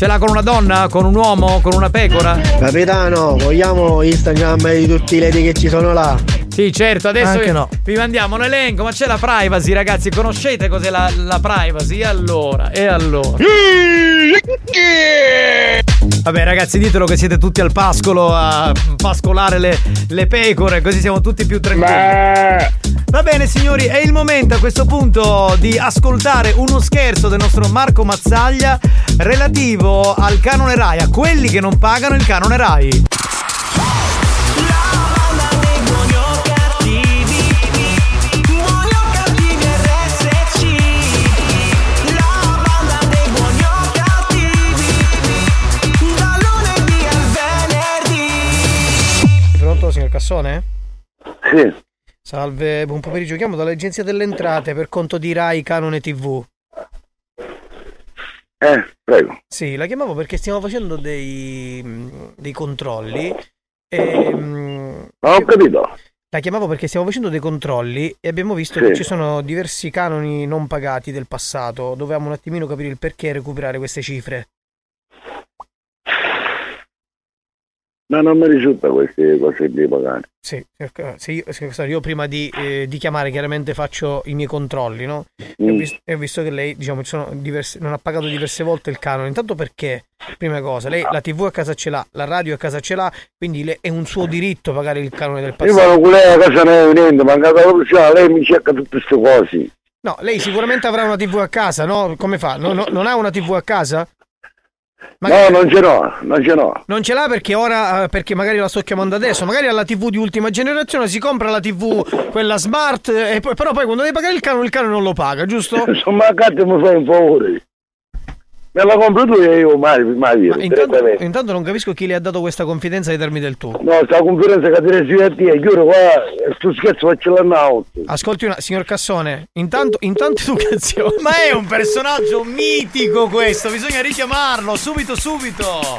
Ce l'ha con una donna? Con un uomo? Con una pecora? Capitano, vogliamo Instagram di tutti i lady che ci sono là? Sì, certo, adesso vi, no. vi mandiamo un elenco, ma c'è la privacy, ragazzi. Conoscete cos'è la, la privacy? E allora? E allora? Vabbè, ragazzi, ditelo che siete tutti al pascolo a pascolare le, le pecore, così siamo tutti più tranquilli. Va bene, signori, è il momento a questo punto di ascoltare uno scherzo del nostro Marco Mazzaglia relativo al canone Rai, a quelli che non pagano il canone Rai. Cassone? Sì. Salve, buon pomeriggio. Chiamo dall'Agenzia delle Entrate per conto di Rai Canone TV. Eh, prego. Sì, la chiamavo perché stiamo facendo dei, mh, dei controlli. E, Non ho capito. la chiamavo perché stiamo facendo dei controlli e abbiamo visto Sì. che ci sono diversi canoni non pagati del passato. Dovevamo un attimino capire il perché e recuperare queste cifre. Ma non mi risulta queste cose di pagare. Sì, sì, io, Cassone, io prima di, eh, di chiamare chiaramente faccio i miei controlli, no? E, ho Mm. vis- e ho visto che lei, diciamo, diverse- non ha pagato diverse volte il canone. Intanto perché, prima cosa, lei la TV a casa ce l'ha, la radio a casa ce l'ha, quindi le- è un suo diritto pagare il canone del Io passato. vado con lei a casa non è niente, mancata la pressione, lei mi cerca tutte queste cose. No, lei sicuramente avrà una TV a casa, no? Come fa? No- no- non ha una TV a casa? No, non ce l'ho, non ce l'ho. Non ce l'ha perché ora, eh, perché magari la sto chiamando adesso, magari ha la TV di ultima generazione, si compra la TV, quella smart, e poi- però poi quando deve pagare il canone, il canone non lo paga, giusto? Sono mancato mi fai un favore. Me la compro tu e io mai, mai via, Ma intanto, intanto non capisco chi le ha dato questa confidenza ai termini del tuo. No, sta conferenza che ti resi a te, chiudo qua, sto scherzo faccio la notte. Ascolti una, signor Cassone, intanto, intanto educazione. Ma è un personaggio mitico questo, bisogna richiamarlo subito, subito.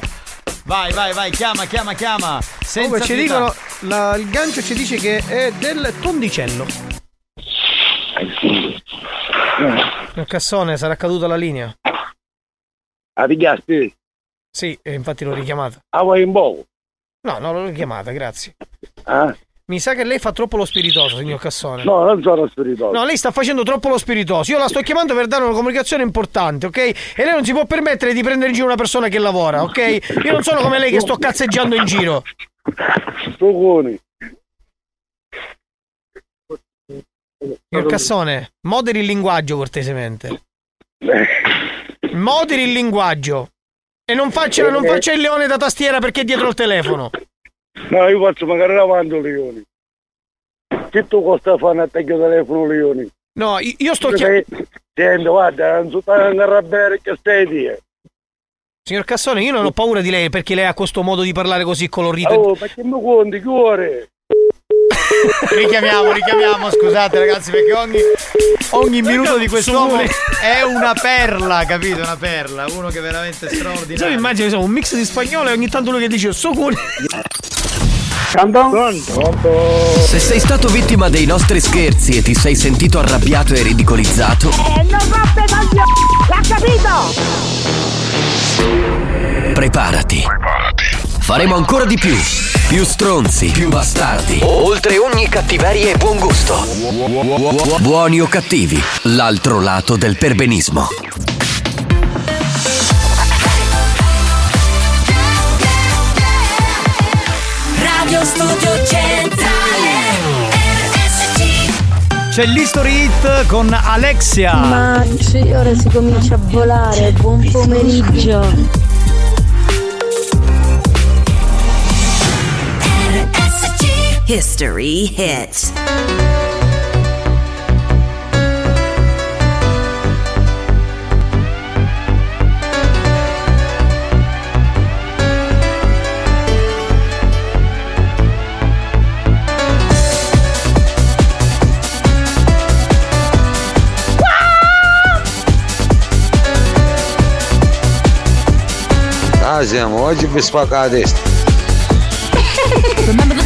Vai, vai, vai, chiama, chiama, chiama. Senza Comunque ci dicono, la- il gancio ci dice che è del tondicello. Signor Cassone, sarà caduta la linea? A richiasti? Sì, e infatti l'ho richiamata. Ah, vuoi in poco? No, no, l'ho richiamata, grazie. Ah? Mi sa che lei fa troppo lo spiritoso, signor Cassone. No, non sono spiritoso. No, lei sta facendo troppo lo spiritoso. Io la sto chiamando per dare una comunicazione importante, ok? E lei non si può permettere di prendere in giro una persona che lavora, ok? Io non sono come lei che sto cazzeggiando in giro. Stocconi. Signor Cassone, moderi il linguaggio cortesemente. Moderi il linguaggio. E non faccia, non faccia il leone da tastiera perché è dietro il telefono. No, io faccio magari davanti a Leoni. Che tu costa fare un attacco telefono Leoni? No, io sto. Senti, guarda, non a arrabbiare che stai dire. Signor Cassone, io non ho paura di lei perché lei ha questo modo di parlare così colorito. Oh, ma che mi conti, che ore? Richiamiamo, richiamiamo, scusate ragazzi, perché ogni, ogni minuto di quest'uomo è una perla, capito? Una perla, uno che è veramente Io mi straordinario. immagino insomma, un mix di spagnolo e ogni tanto lui che dice Socuni. Se sei stato vittima dei nostri scherzi e ti sei sentito arrabbiato e ridicolizzato, E non roppe coglioni! L'ha capito? preparati. Faremo ancora di più. Più stronzi, più bastardi. Oltre ogni cattiveria e buon gusto. Buoni o cattivi, l'altro lato del perbenismo. Radio Studio Centrale C'è l'History Hit con Alexia. Ma sì, ora si comincia a volare. Buon pomeriggio. History hit. Ah, siamo oggi vi spacca la testa. Remember the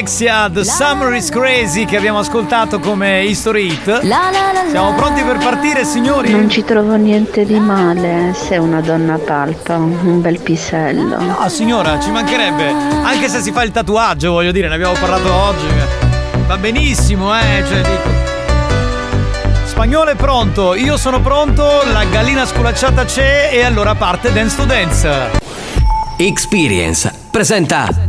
Alexia, The Summer is Crazy, che abbiamo ascoltato come History Hit. Siamo pronti per partire, signori? Non ci trovo niente di male se una donna palpa un bel pisello. No, signora, ci mancherebbe. Anche se si fa il tatuaggio, voglio dire, ne abbiamo parlato oggi. Va benissimo, eh, cioè dico. Spagnolo è pronto, io sono pronto, la gallina sculacciata c'è e allora parte Dance to Dance. Experience presenta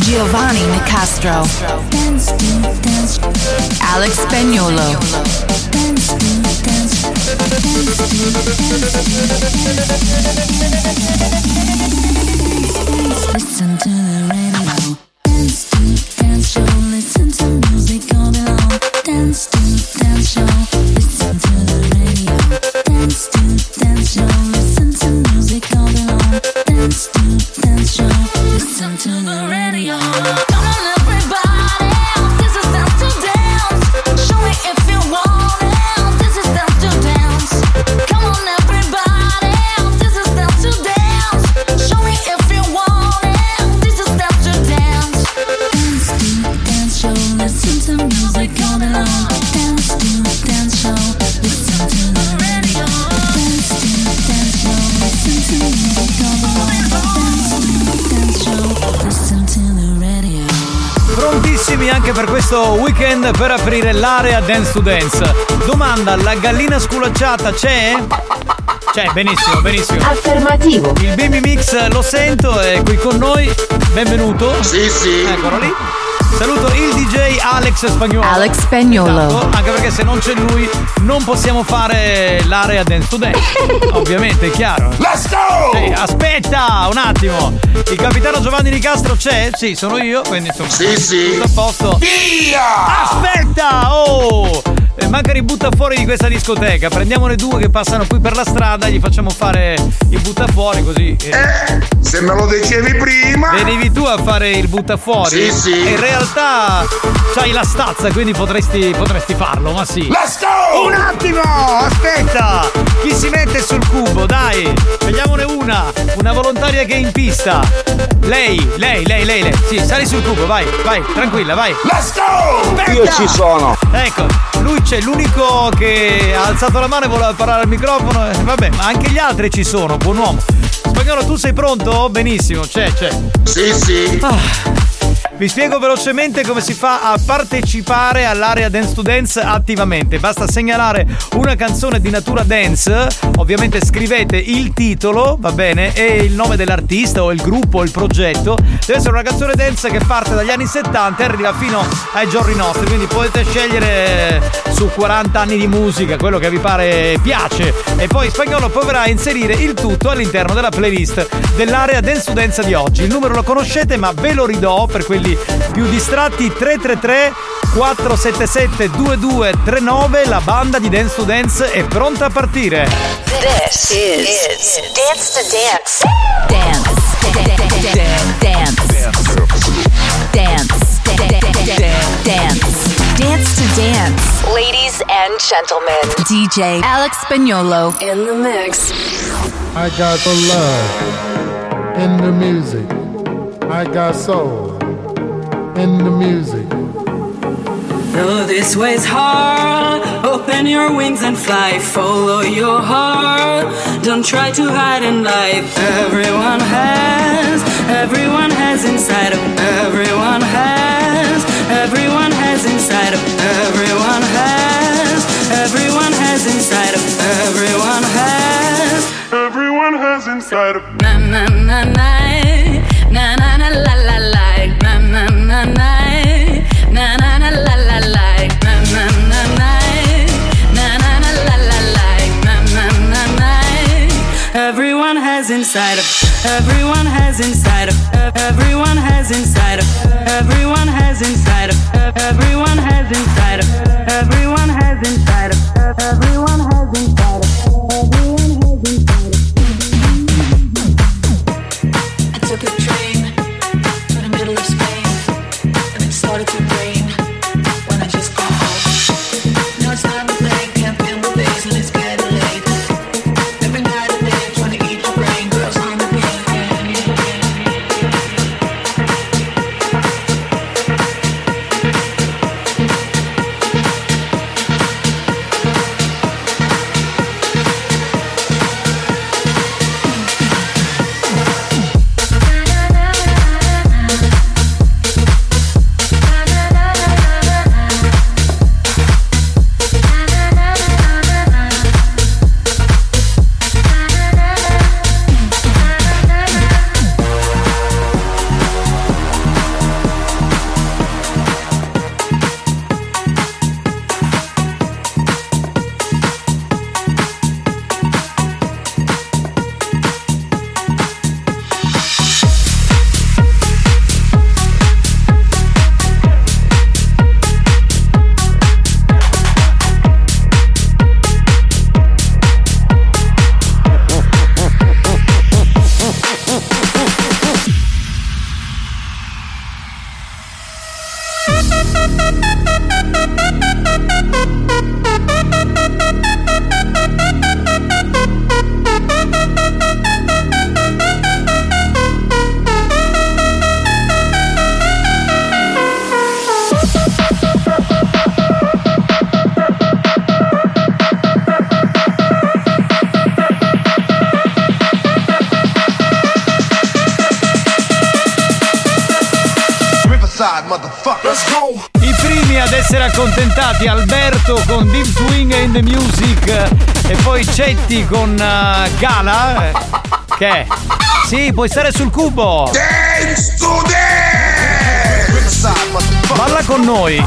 Giovanni Nicastro. Dance dance. Alex Spagnolo. Listen to the radio. Per questo weekend per aprire l'area Dance to Dance. Domanda, la gallina sculacciata c'è? C'è, benissimo, benissimo. Affermativo. Il Baby Mix lo sento, è qui con noi. Benvenuto. Sì, sì. Eccolo lì. Saluto il DJ Alex Spagnolo. Alex Spagnolo. Esatto, anche perché se non c'è lui non possiamo fare l'area dance to dance. Ovviamente, è chiaro. Let's go! Sì, aspetta un attimo. Il capitano Giovanni Di Castro c'è? Sì, sono io, quindi insomma. Sì, sì. Tutto a posto. Via! Aspetta! Oh! Eh, Manca i butta fuori di questa discoteca. Prendiamone due che passano qui per la strada, gli facciamo fare il butta fuori così. eh. Se me lo dicevi prima! Venivi tu a fare il butta fuori? Sì, sì. In realtà c'hai la stazza, quindi potresti, potresti farlo, ma sì. Let's go! Un attimo! Aspetta! Chi si mette sul cubo? Dai! Scegliamone una! Una volontaria che è in pista! Lei, lei, lei, lei, lei. Sì, sali sul cubo, vai, vai, tranquilla, vai. Let's go! Aspetta! Io ci sono. Ecco, lui c'è l'unico che ha alzato la mano e voleva parlare al microfono. Eh, Vabbè, ma anche gli altri ci sono, buon uomo. Spagnolo, tu sei pronto? Benissimo, c'è, c'è. Sì, sì. Ah. Vi spiego velocemente come si fa a partecipare all'area Dance to Dance attivamente. Basta segnalare una canzone di natura dance, ovviamente scrivete il titolo, va bene, e il nome dell'artista o il gruppo o il progetto. Deve essere una canzone dance che parte dagli anni 70 e arriva fino ai giorni nostri, quindi potete scegliere su 40 anni di musica quello che vi pare piace. E poi Spagnolo proverà a inserire il tutto all'interno della playlist dell'area Dance to Dance di oggi. Il numero lo conoscete, ma ve lo ridò per quelli più distratti 333 477 2239 la banda di Dance to Dance è pronta a partire This is, Dance to Dance. Dance. Dance. Dance. Dance. Dance to Dance. Ladies and gentlemen, DJ Alex Spagnolo in the mix. I got the love in the music. I got soul in the music. No, this way's hard. Open your wings and fly. Follow your heart. Don't try to hide in life. Everyone has, everyone has inside of everyone has, everyone has inside of everyone has, everyone has inside of everyone has, everyone has inside of na na na na na has inside of everyone has inside of everyone has inside of everyone has inside of everyone has inside of everyone has inside of everyone has inside of avanti con uh, Gala. Che? È? Sì, puoi stare sul cubo. Dance to dance! Balla con noi.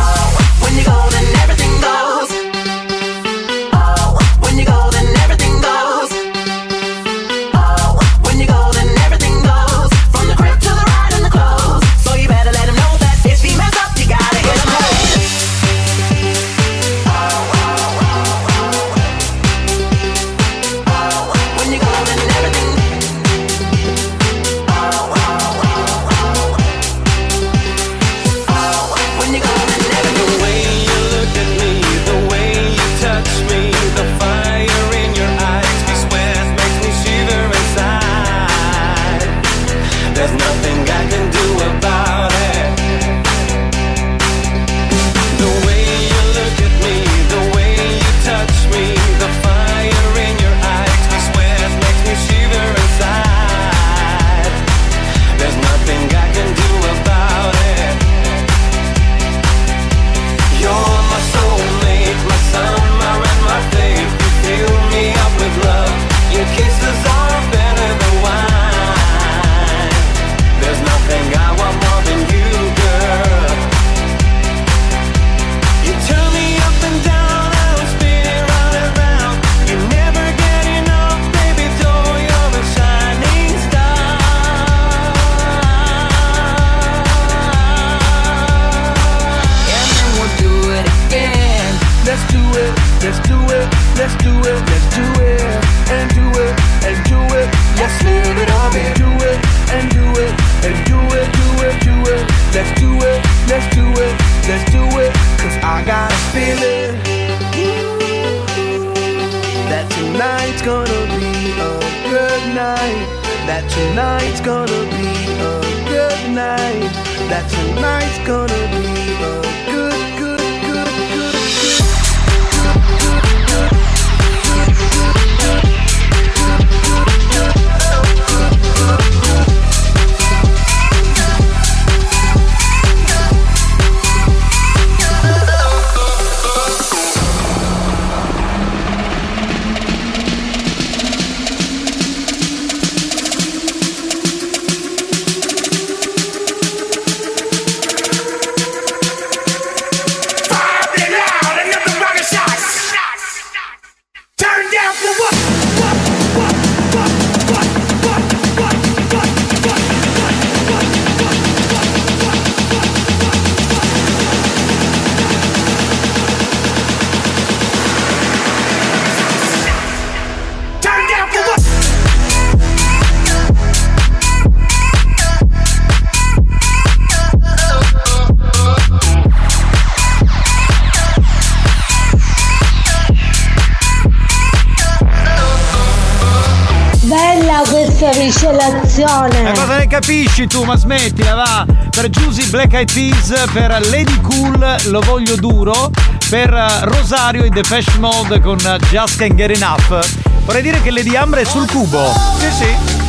capisci tu, ma smettila, va. Per Giusy Black Eyed Peas, per Lady Cool, lo voglio duro. Per eh, Rosario in The Depeche Mode con Just Can Get Enough. Vorrei dire che Lady Ambra è sul cubo. Sì, sì.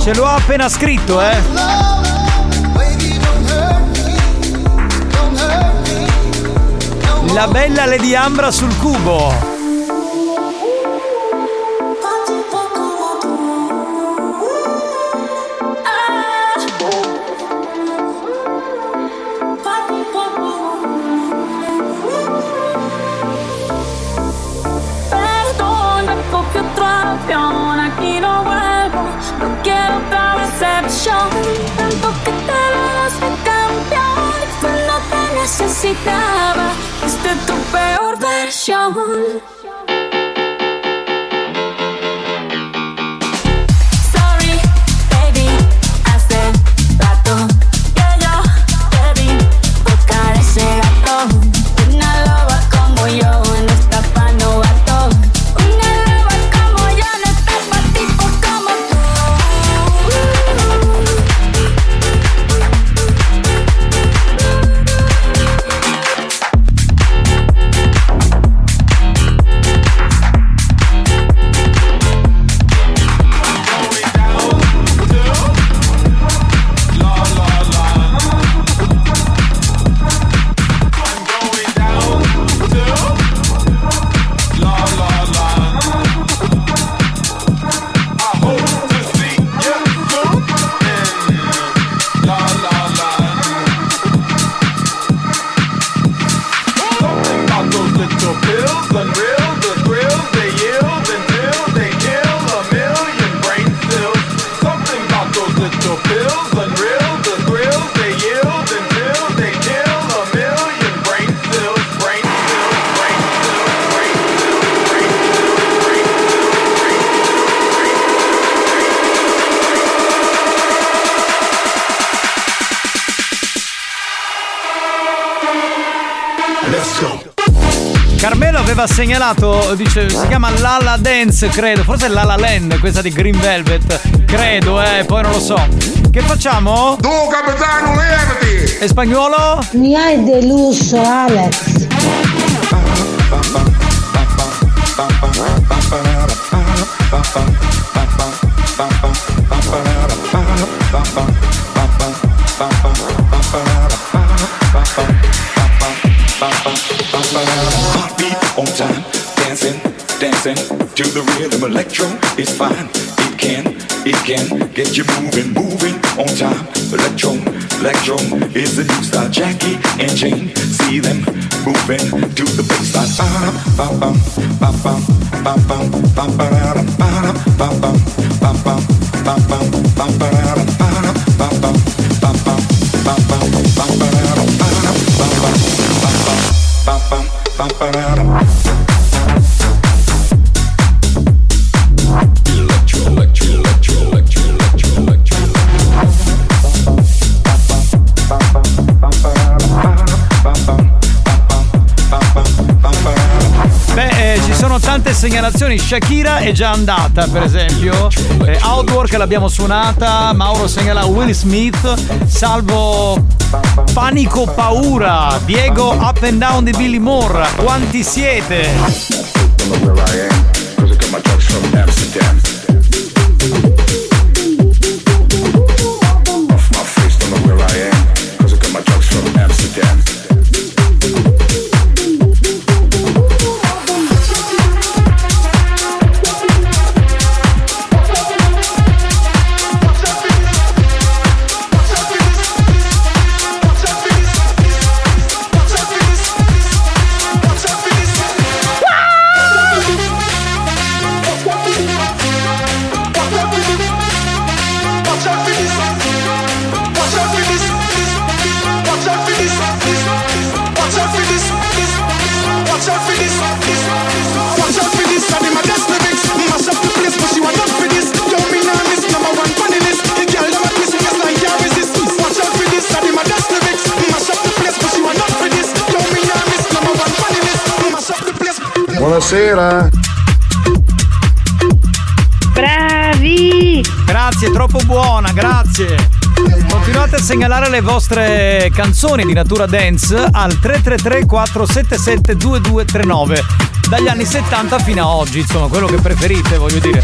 Ce l'ho appena scritto, eh! La bella Lady Ambra sul cubo! necesitaba. Fuiste tu peor versión. Segnalato, dice, si chiama Lala Dance, credo, forse è Lala Land, questa di Green Velvet, credo, eh, poi non lo so. Che facciamo? Tu capitano, levati! E spagnolo? Mi hai deluso, Alex. Heartbeat on time, dancing to the rhythm. Electro is fine. It can, it can get you moving, moving on time. Electro, electro is the new style. Jackie and Jane, see them moving to the baseline. Tante segnalazioni. Shakira è già andata, per esempio. Eh, Outwork l'abbiamo suonata. Mauro segnala Will Smith. Salvo Panico Paura. Diego Up and Down di Billy Moore. Quanti siete? Segnalare le vostre canzoni di natura dance al 333 477 2239 dagli anni 70 fino a oggi, insomma, quello che preferite, voglio dire.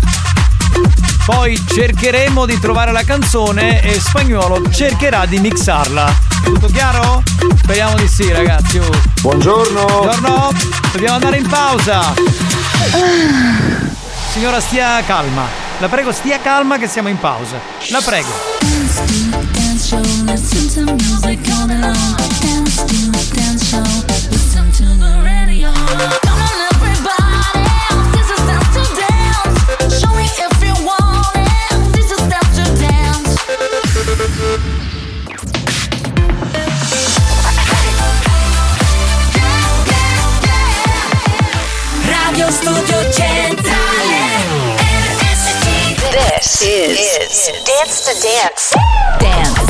Poi cercheremo di trovare la canzone e Spagnolo cercherà di mixarla. Tutto chiaro? Speriamo di sì, ragazzi. oh. Buongiorno. Buongiorno. Dobbiamo andare in pausa. Signora, stia calma. La prego, stia calma che siamo in pausa. La prego. Listen to music all alone. Dance to dance show, listen to the radio. Come on, everybody, this is dance to dance. Show me if you want it. This is dance to dance. Radio Studio Centrale. This is, Dance to Dance. Dance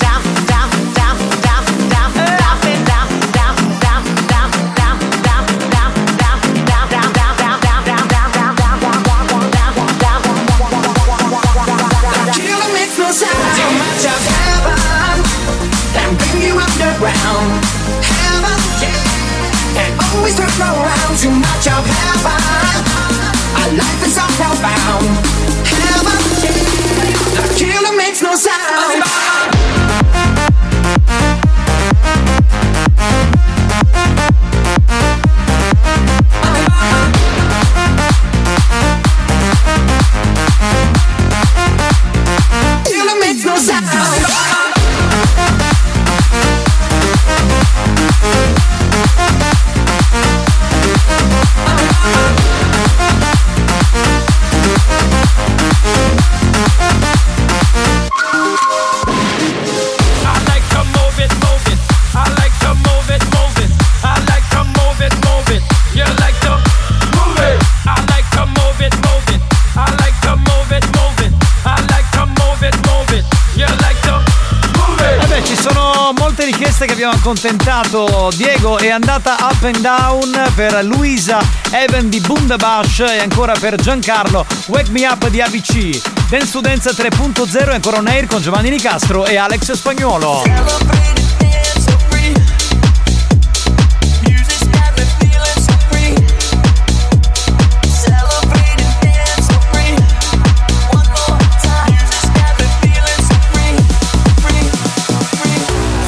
Too much of heaven. Our life is so profound. Heaven, the killer makes no sound. Accontentato Diego è andata up and down per Luisa Evan di Bundabash e ancora per Giancarlo Wake Me Up di ABC Dance to Dance 3.0 e ancora on air con Giovanni Nicastro e Alex Spagnuolo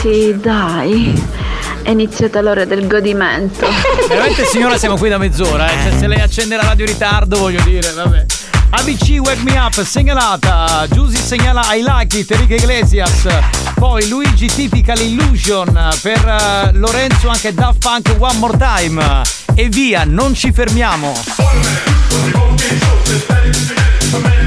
Sì, dai. È iniziata l'ora del godimento. Veramente signora siamo qui da mezz'ora, eh. Cioè, se lei accende la radio in ritardo, voglio dire, vabbè. ABC Wake Me Up segnalata, Giusy segnala I Like It, Enrique Iglesias, poi Luigi Typical Illusion per eh, Lorenzo anche Daft Punk One More Time e via, non ci fermiamo. Body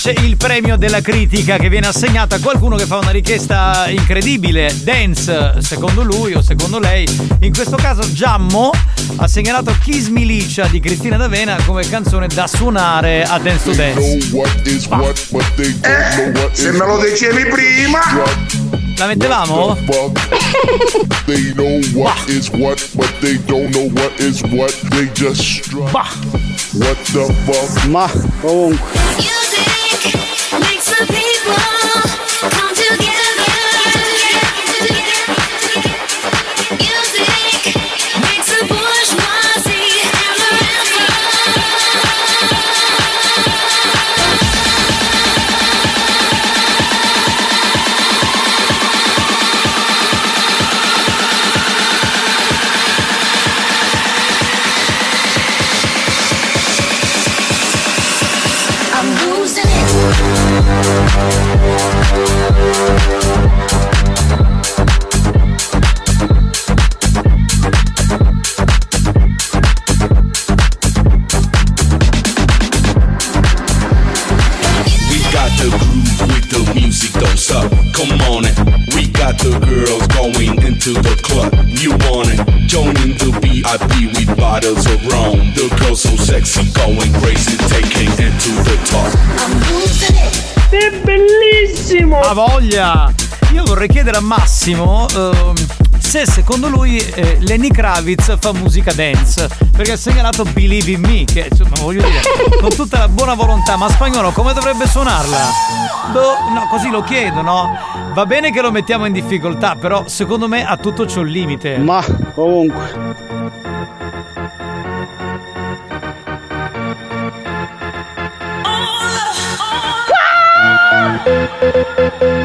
c'è il premio della critica che viene assegnato a qualcuno che fa una richiesta incredibile, dance, secondo lui o secondo lei. In questo caso Giammo ha segnalato Kiss Milicia di Cristina D'Avena come canzone da suonare a Dance to Dance. Eh, se me lo dicevi prima. La mettevamo? They know what into the club. You want it? Join in the VIP with bottles of rum. The girls so sexy, going crazy, taking it to the top. È bellissimo! Ha voglia! Io vorrei chiedere a Massimo ehm, se secondo lui eh, Lenny Kravitz fa musica dance. Perché ha segnalato Believe in Me, che insomma voglio dire, con tutta la buona volontà, ma spagnolo come dovrebbe suonarla? Boh, no, così lo chiedo, no? Va bene che lo mettiamo in difficoltà, però secondo me a tutto c'è un limite. Ma comunque. muchas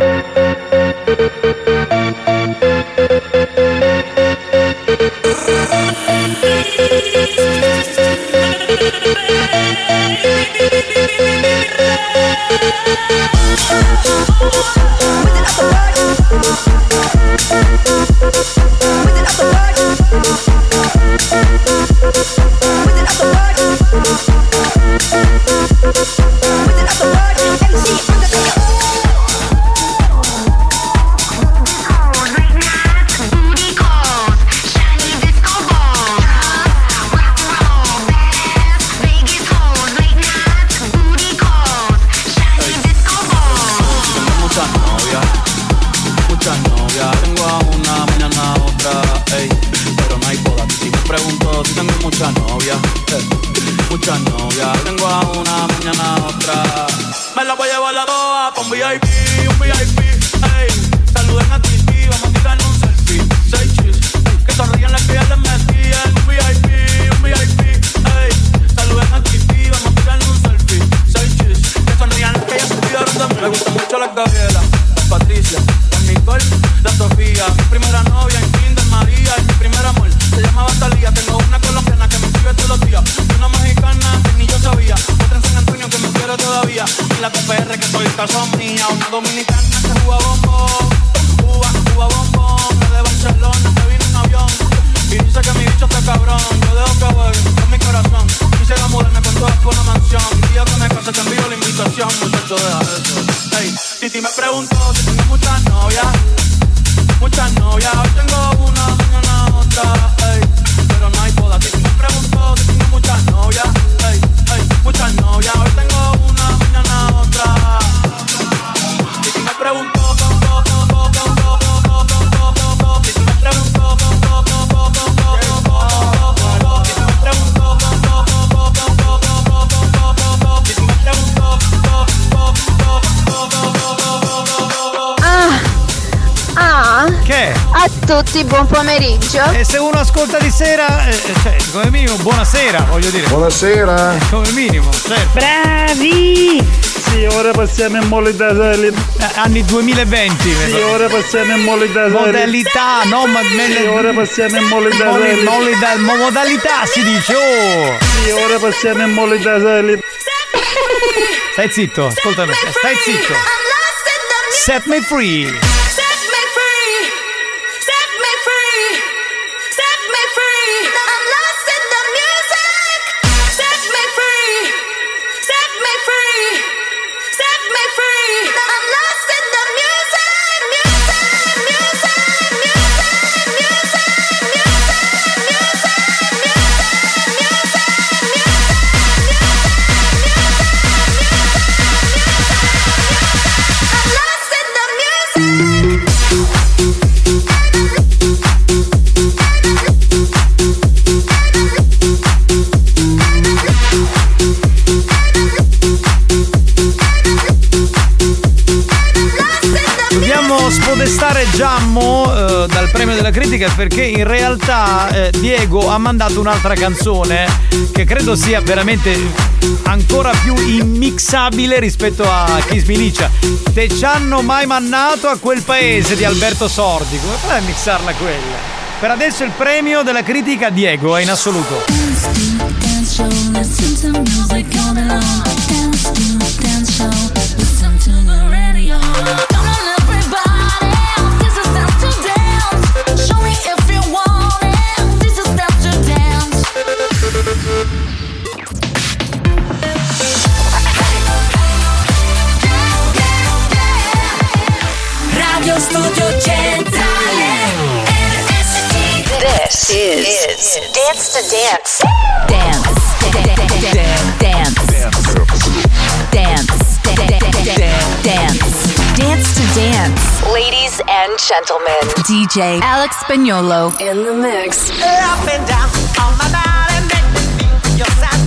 voglio dire. Buonasera. Come minimo, certo. Bravi! Sì, ora passiamo in modalità Anni 2020. Sì, ora passiamo in modalità Modalità, no, ma Sì, ora passiamo in modalità Moli- molida- mo- modalità si dice, oh! Sì, ora passiamo in modalità Stai zitto, ascoltami, stai zitto. Set me free. Set me free. Critica perché in realtà eh, Diego ha mandato un'altra canzone che credo sia veramente ancora più immixabile rispetto a Kiss Milicia. Te ci hanno mai mannato a quel paese di Alberto Sordi. Come fai a mixarla quella? Per adesso il premio della critica a Diego è in assoluto. This is, Dance to Dance. Dance. Dance. Dance. Dance Dance to Dance. Ladies and gentlemen, DJ Alex Spagnolo. In the mix. Up and down on my body, make me feel your side,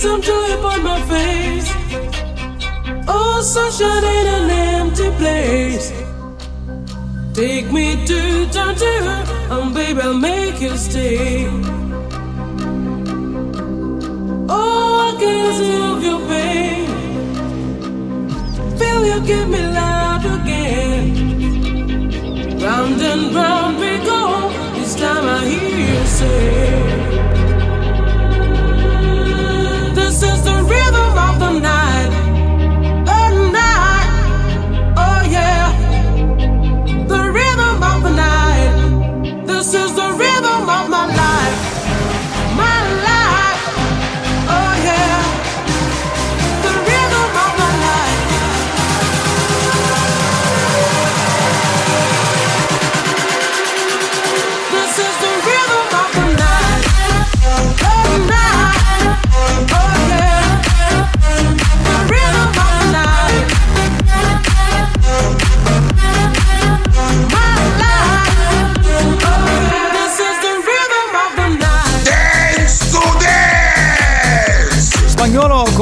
some joy upon my face. Oh, sunshine in an empty place. Take me to Tangier, and oh, baby, I'll make you stay. Oh, I can see of your pain. Feel you give me loud again. Round and round we go. This time I hear you say. The rhythm of the night.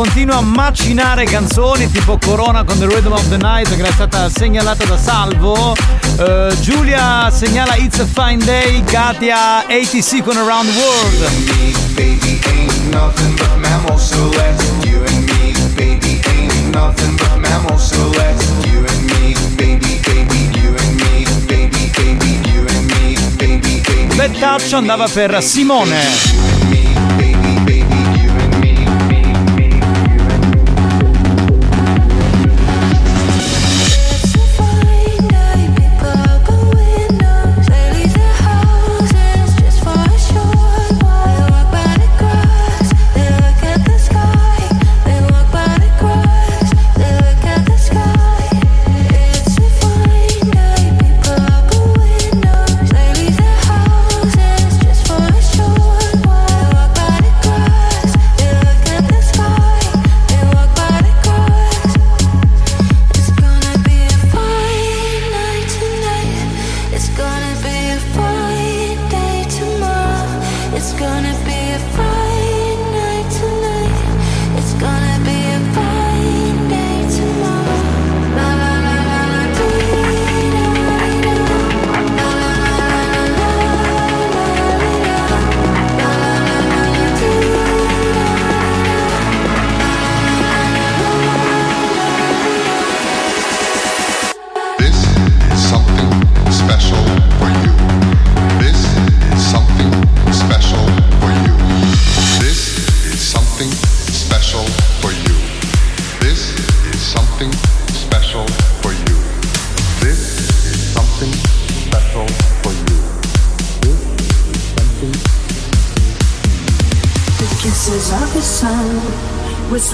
Continua a macinare canzoni tipo Corona con The Rhythm of the Night che era stata segnalata da Salvo. Eh, Giulia segnala It's a Fine Day, Katia ATC con Around the World. baby, mammals, so me, baby, mammals, so me, baby, and me, baby, andava per Simone.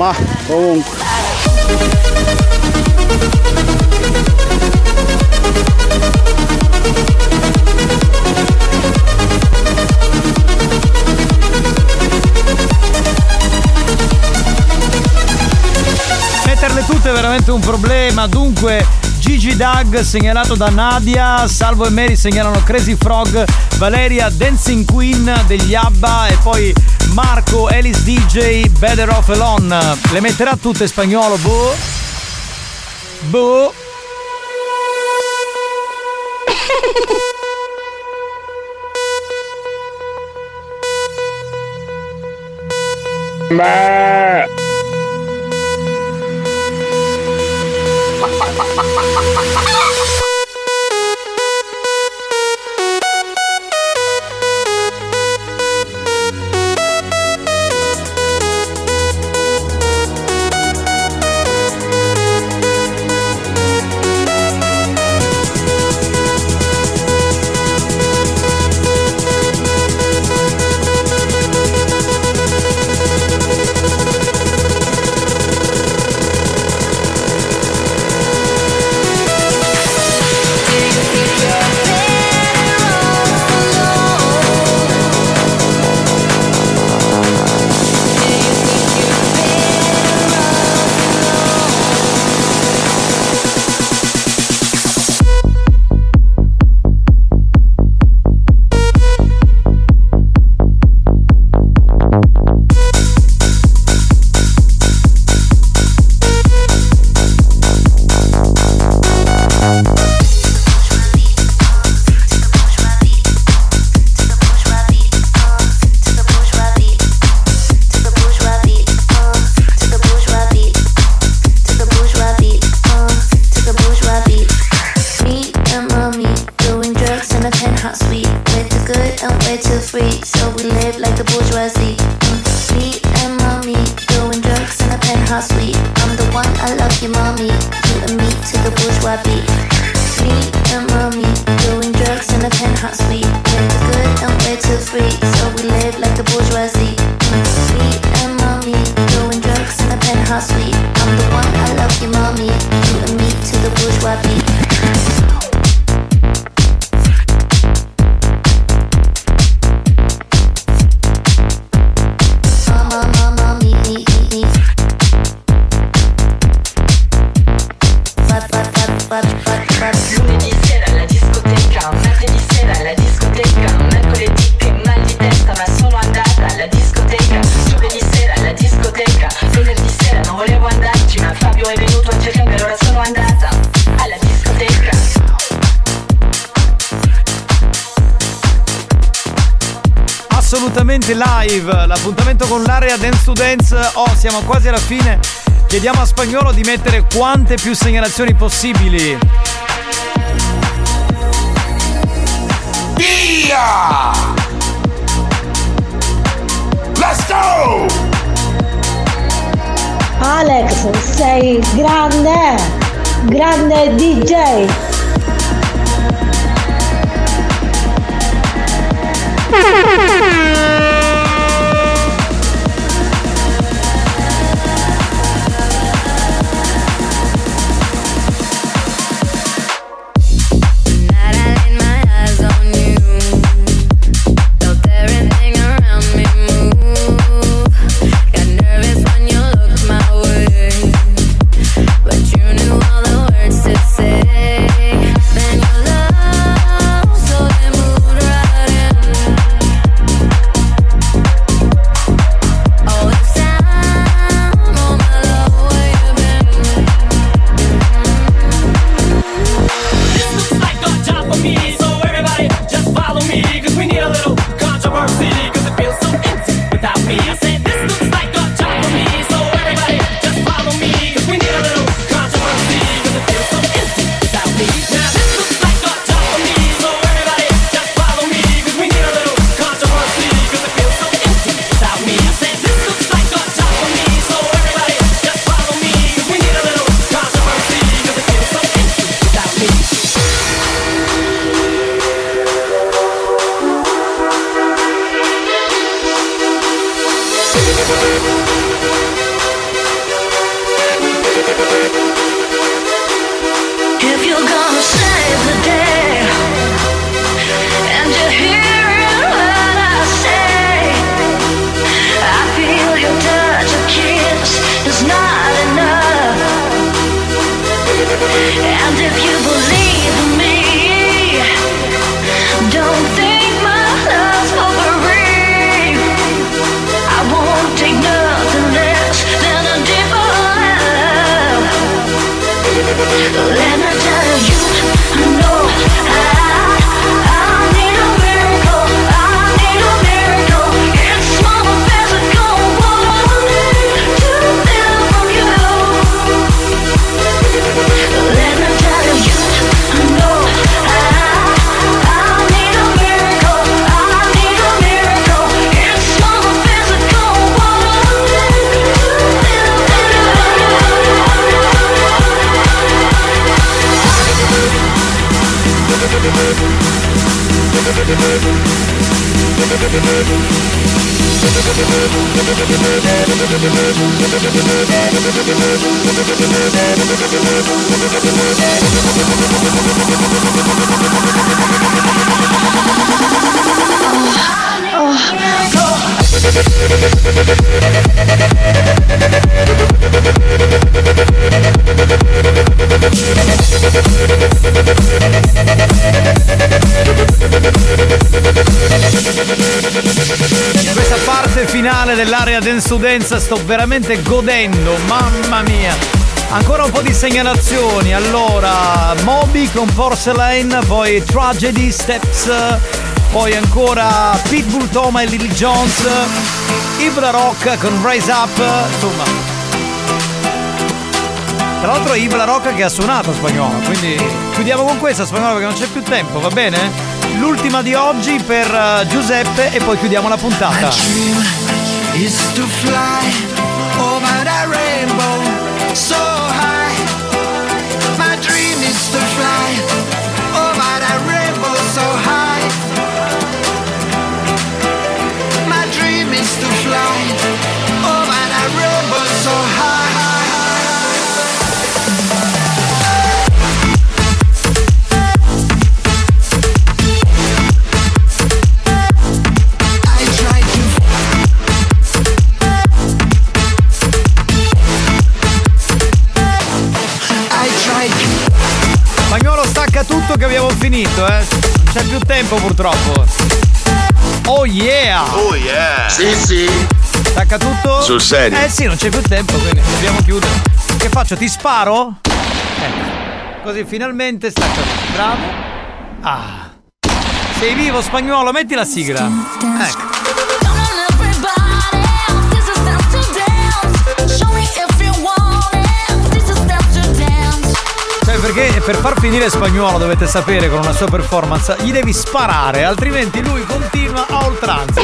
ma comunque. Metterle tutte è veramente un problema. Dunque Gigi Doug segnalato da Nadia, Salvo e Mary segnalano Crazy Frog, Valeria Dancing Queen degli ABBA e poi Marco Ellis DJ Better Off Alone. Le metterà tutte in spagnolo, boh. Boh. Bye. Music Live, l'appuntamento con l'area Dance to Dance. Oh, siamo quasi alla fine. Chiediamo a Spagnolo di mettere quante più segnalazioni possibili. Via! Let's go! Alex, sei grande, grande DJ. Thank you. Sto veramente godendo, mamma mia. Ancora un po' di segnalazioni. Allora, Moby con Porcelain, poi Tragedy Steps, poi ancora Pitbull Toma e Lily Jones, Ibra Rock con Rise Up, insomma. Tra l'altro Ibra Rock che ha suonato spagnolo, quindi chiudiamo con questa spagnolo perché non c'è più tempo, va bene? L'ultima di oggi per eh, Giuseppe e poi chiudiamo la puntata. Is to fly over that rainbow so finito, eh. Non c'è più tempo purtroppo. Oh yeah! Oh yeah! Sì, sì. Stacca tutto? Sul serio? Eh sì, non c'è più tempo, quindi dobbiamo chiudere. Che faccio? Ti sparo? Eh. Così finalmente stacca tutto. Bravo. Ah. Sei vivo spagnolo, metti la sigla. Ecco. Perché per far finire spagnolo dovete sapere con una sua performance, gli devi sparare, altrimenti lui continua a oltranza.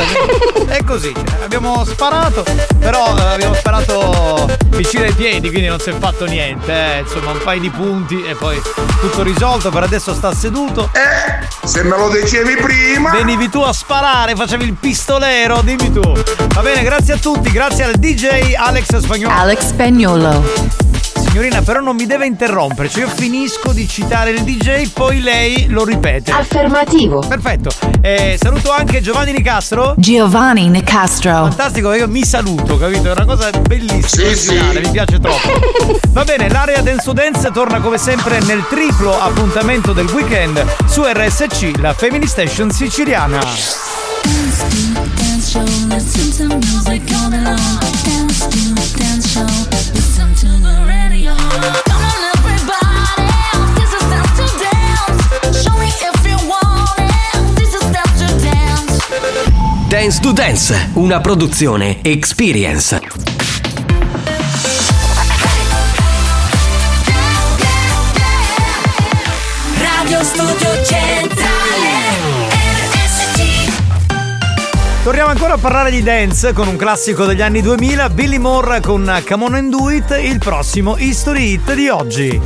È così, abbiamo sparato, però eh, abbiamo sparato vicino ai piedi, quindi non si è fatto niente. eh, Insomma, un paio di punti e poi tutto risolto. Per adesso sta seduto. Eh, se me lo dicevi prima. Venivi tu a sparare, facevi il pistolero, dimmi tu. Va bene, grazie a tutti, grazie al DJ Alex Spagnolo. Alex Spagnolo. Signorina, però non mi deve interrompere, cioè io finisco di citare il DJ, poi lei lo ripete. Affermativo. Perfetto. Eh, saluto anche Giovanni Nicastro. Giovanni Nicastro. Fantastico, io mi saluto, capito? È una cosa bellissima, Sì, sì. mi piace troppo. Va bene, l'area Dance to Dance torna come sempre nel triplo appuntamento del weekend su RSC, la Family Station siciliana. Dance show, listen to music all day long. Dance. Dance to Dance, una produzione Experience. Radio Studio Centrale. RSC. Torniamo ancora a parlare di dance con un classico degli anni 2000, Billy Moore con Come On and Do It, il prossimo History Hit di oggi.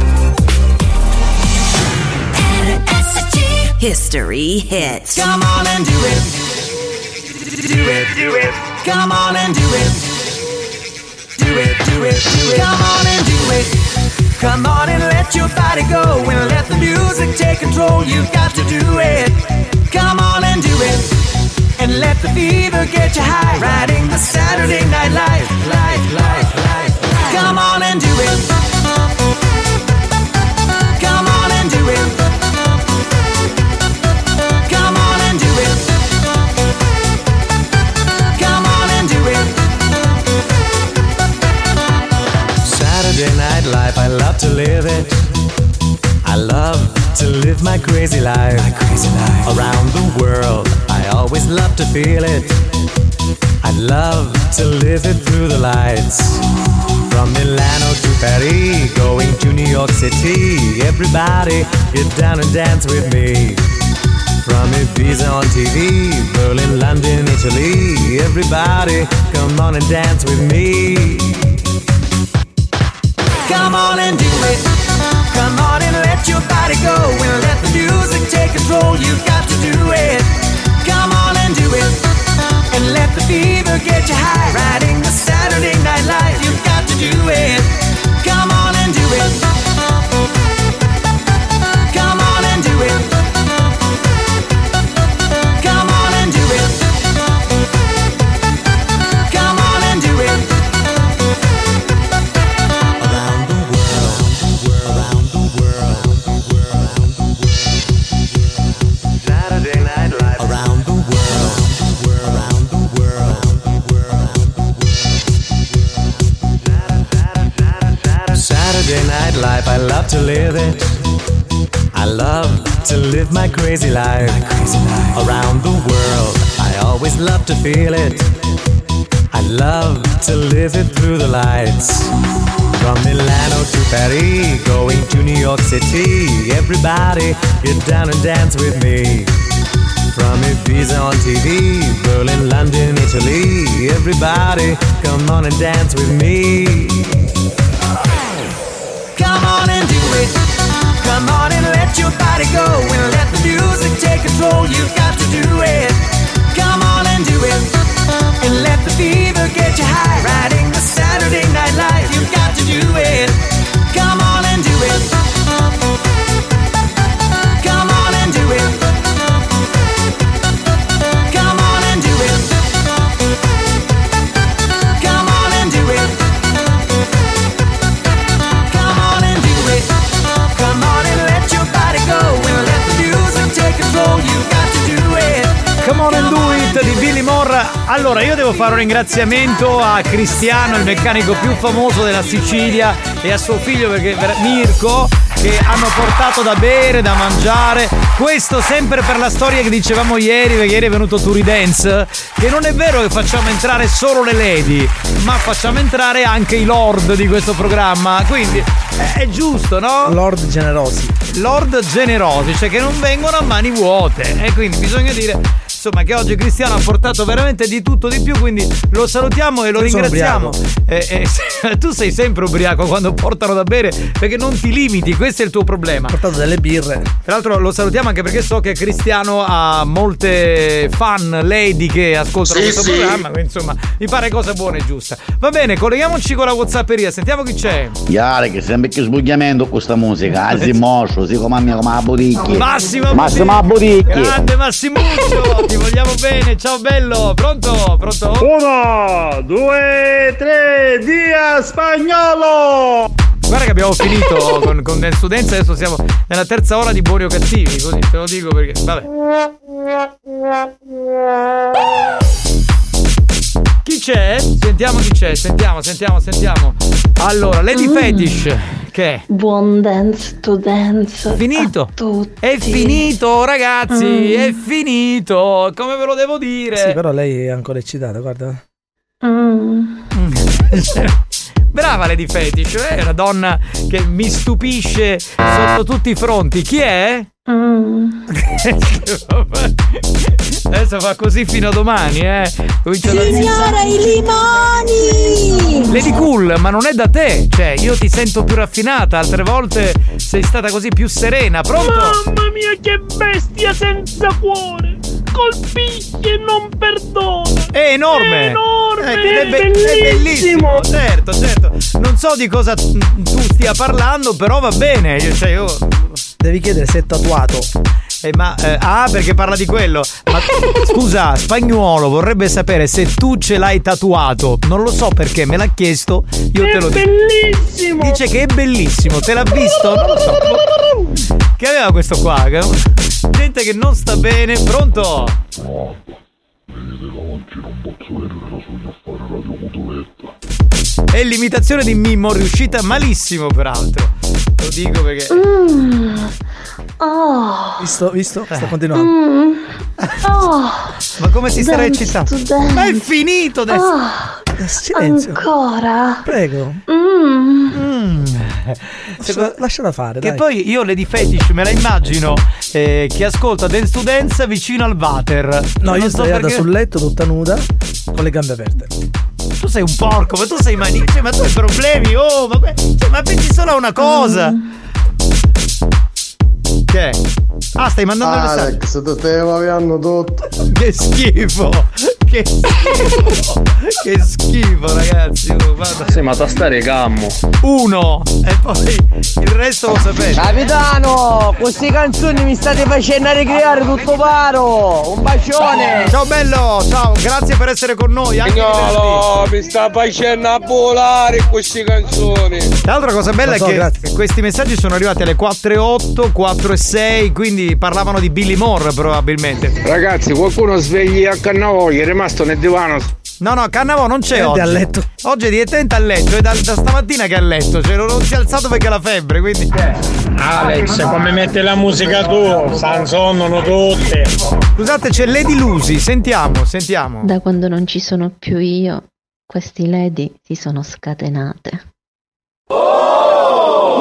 History hits. Come on and do it. Do it, do it. Come on and do it. do it, do it. Come on and do it. Come on and let your body go and let the music take control. You've got to do it. Come on and do it. And let the fever get you high. Riding the Saturday night life, life, life, life. Come on and do it. Saturday night life, I love to live it. I love to live my crazy life. My crazy life. Around the world, I always love to feel it. I love to live it through the lights. From Milano to Paris, going to New York City. Everybody, get down and dance with me. From Ibiza on TV, Berlin, London, Italy. Everybody, come on and dance with me. Come on and do it. Come on and let your body go and let the music take control. You've got to do it. Come on and do it. And let the fever get you high. Riding the Saturday night life. You've got to do it. Come on and do it. To live it. I love to live my crazy life. Around the world, I always love to feel it. I love to live it through the lights. From Milano to Paris, going to New York City. Everybody, get down and dance with me. From Ibiza on TV, Berlin, London, Italy. Everybody, come on and dance with me. Come on and do it. Come on and let your body go and let the music take control. You've got to do it. Come on and do it. And let the fever get you high. Riding the Saturday night life. You've got to do it. Come on and do it. Come on and do it di Billy Moore. Allora, io devo fare un ringraziamento a Cristiano, il meccanico più famoso della Sicilia, e a suo figlio perché Mirko, che hanno portato da bere, da mangiare. Questo sempre per la storia che dicevamo ieri, perché ieri è venuto Turidense, che non è vero che facciamo entrare solo le lady, ma facciamo entrare anche i lord di questo programma. Quindi è giusto, no? Lord generosi. Lord generosi, cioè che non vengono a mani vuote. E quindi bisogna dire. Insomma, che oggi Cristiano ha portato veramente di tutto di più, quindi lo salutiamo e lo Io ringraziamo. Eh, eh, tu sei sempre ubriaco quando portano da bere perché non ti limiti, questo è il tuo problema. Ho portato delle birre. Tra l'altro lo salutiamo anche perché so che Cristiano ha molte fan lady che ascoltano Sì, questo sì. programma, quindi insomma mi pare cosa buona e giusta. Va bene, colleghiamoci con la Whatsapperia, sentiamo chi c'è. Chiaro che sembra che sbugliamento con questa musica, anzi moscio, si come a me come a Bodicchi. Massimo Massimo Bodicchi. Grande Massimuccio, ti vogliamo bene, ciao bello, pronto? Pronto? Uno, due, tre, via spagnolo! Guarda che abbiamo finito con, con Dance Dance, adesso siamo nella terza ora di Buoni o Cattivi, così te lo dico perché, vabbè. Chi c'è? Sentiamo chi c'è, sentiamo, sentiamo, sentiamo. Allora, Lady Mm. Fetish, che? Buon dance to dance. Finito. a tutti. È finito, ragazzi, Mm. è finito. Come ve lo devo dire? Sì, però lei è ancora eccitata, guarda. Mm. Brava Lady Fetish, è una donna che mi stupisce sotto tutti i fronti. Chi è? Adesso fa così fino a domani, eh. Comincia da- Signora, i limoni! Lady Cool, ma non è da te. Cioè, io ti sento più raffinata, altre volte sei stata così più serena. Pronto? Mamma mia, che bestia senza cuore! Colpisce e non perdona! È enorme! È enorme! Eh, è, be- è bellissimo, certo, certo. Non so di cosa tu stia parlando, però va bene. Io- Cioè, io... Devi chiedere se è tatuato. Eh, ma, eh, ah, perché parla di quello. Ma scusa, spagnolo vorrebbe sapere se tu ce l'hai tatuato. Non lo so perché, me l'ha chiesto. Io te lo dico. bellissimo! Dice che è bellissimo, te l'ha visto? Non lo so. Che aveva questo qua? Gente che non sta bene, pronto? È l'imitazione di Mimmo, riuscita malissimo peraltro. Lo dico perché. Mm. Oh. Visto, visto? Sta continuando. Mm. Oh. Ma come si Dance eccitando? Ma è finito adesso. Oh. Silenzio. Ancora. Prego. Mm. Lascia- lasciala fare, Che dai. poi io Lady Fetish me la immagino eh, che ascolta Dance to Dance vicino al water. No, io so sdraiata perché- sul letto tutta nuda con le gambe aperte. Tu sei un porco, ma tu sei manico, ma tu hai problemi, oh, ma, cioè, ma pensi solo a una cosa. Che? è? Ah, stai mandando il messaggio. Alex, ti stiamo avendo tutto. Che schifo! Che schifo! che schifo, ragazzi! Oh, guarda. Sì, ma tastare cammo. Uno! E poi il resto lo sapete. Capitano, queste canzoni mi state facendo ricreare tutto paro. Un bacione. Ciao bello, ciao, grazie per essere con noi. Spagnolo, mi sta facendo a volare queste canzoni. L'altra cosa bella so, è che grazie. questi messaggi sono arrivati alle 4.08, 4.06, quindi parlavano di Billy Moore probabilmente. Ragazzi, qualcuno svegli a Cannavoglio, è rimasto nel divano. No, no, Cannavò non c'è oggi. a letto. Oggi è direttamente a letto, è da, da stamattina che è a letto, cioè non, non si è alzato perché ha la febbre, quindi. Alex, come metti la musica tu? Sanzonano tutte. Scusate, c'è Lady Lucy, sentiamo, sentiamo. Da quando non ci sono più io, questi lady si sono scatenate.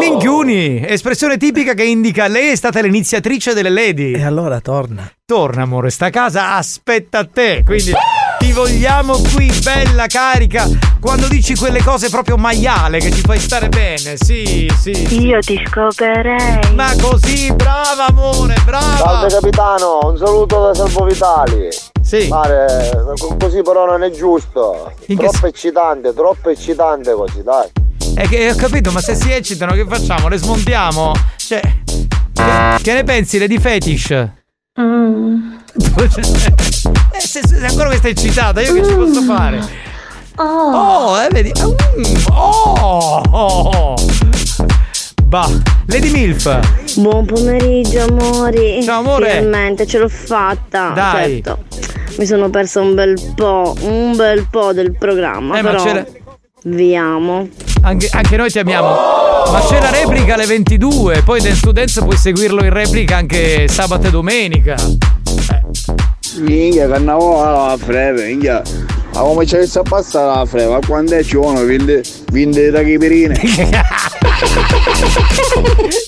Minchiuni, espressione tipica che indica lei è stata l'iniziatrice delle lady. E allora torna. Torna, amore, sta casa aspetta te. Quindi ti vogliamo qui, bella carica. Quando dici quelle cose proprio maiale che ci fai stare bene, sì, sì. sì. Io ti scoperei. Ma così, brava amore, brava. Salve capitano, un saluto da Salvo Vitali. Sì. Mare, co- così però non è giusto. Troppo eccitante, troppo eccitante così, dai. È che ho capito, ma se si eccitano, che facciamo? Le smontiamo? Cioè. Che, che ne pensi, Lady Fetish? Mm. Eh, se, se ancora questa eccitata, io che ci posso fare? Oh. Oh, eh, vedi? Mm, oh, oh, oh. Bah, Lady Milf. Buon pomeriggio amori. Ciao, amore. Finalmente ce l'ho fatta. Dai. Certo. Mi sono persa un bel po', un bel po' del programma, Eh, ma però c'era- vi amo. Anche, anche noi ti amiamo. Ma c'è la replica alle 22, poi Dance to Dance puoi seguirlo in replica anche sabato e domenica. Minchia, cannavo la freve, minchia. Ma come c'è a passare la freve? Ma quando è giorno, vende, vende da chiperine.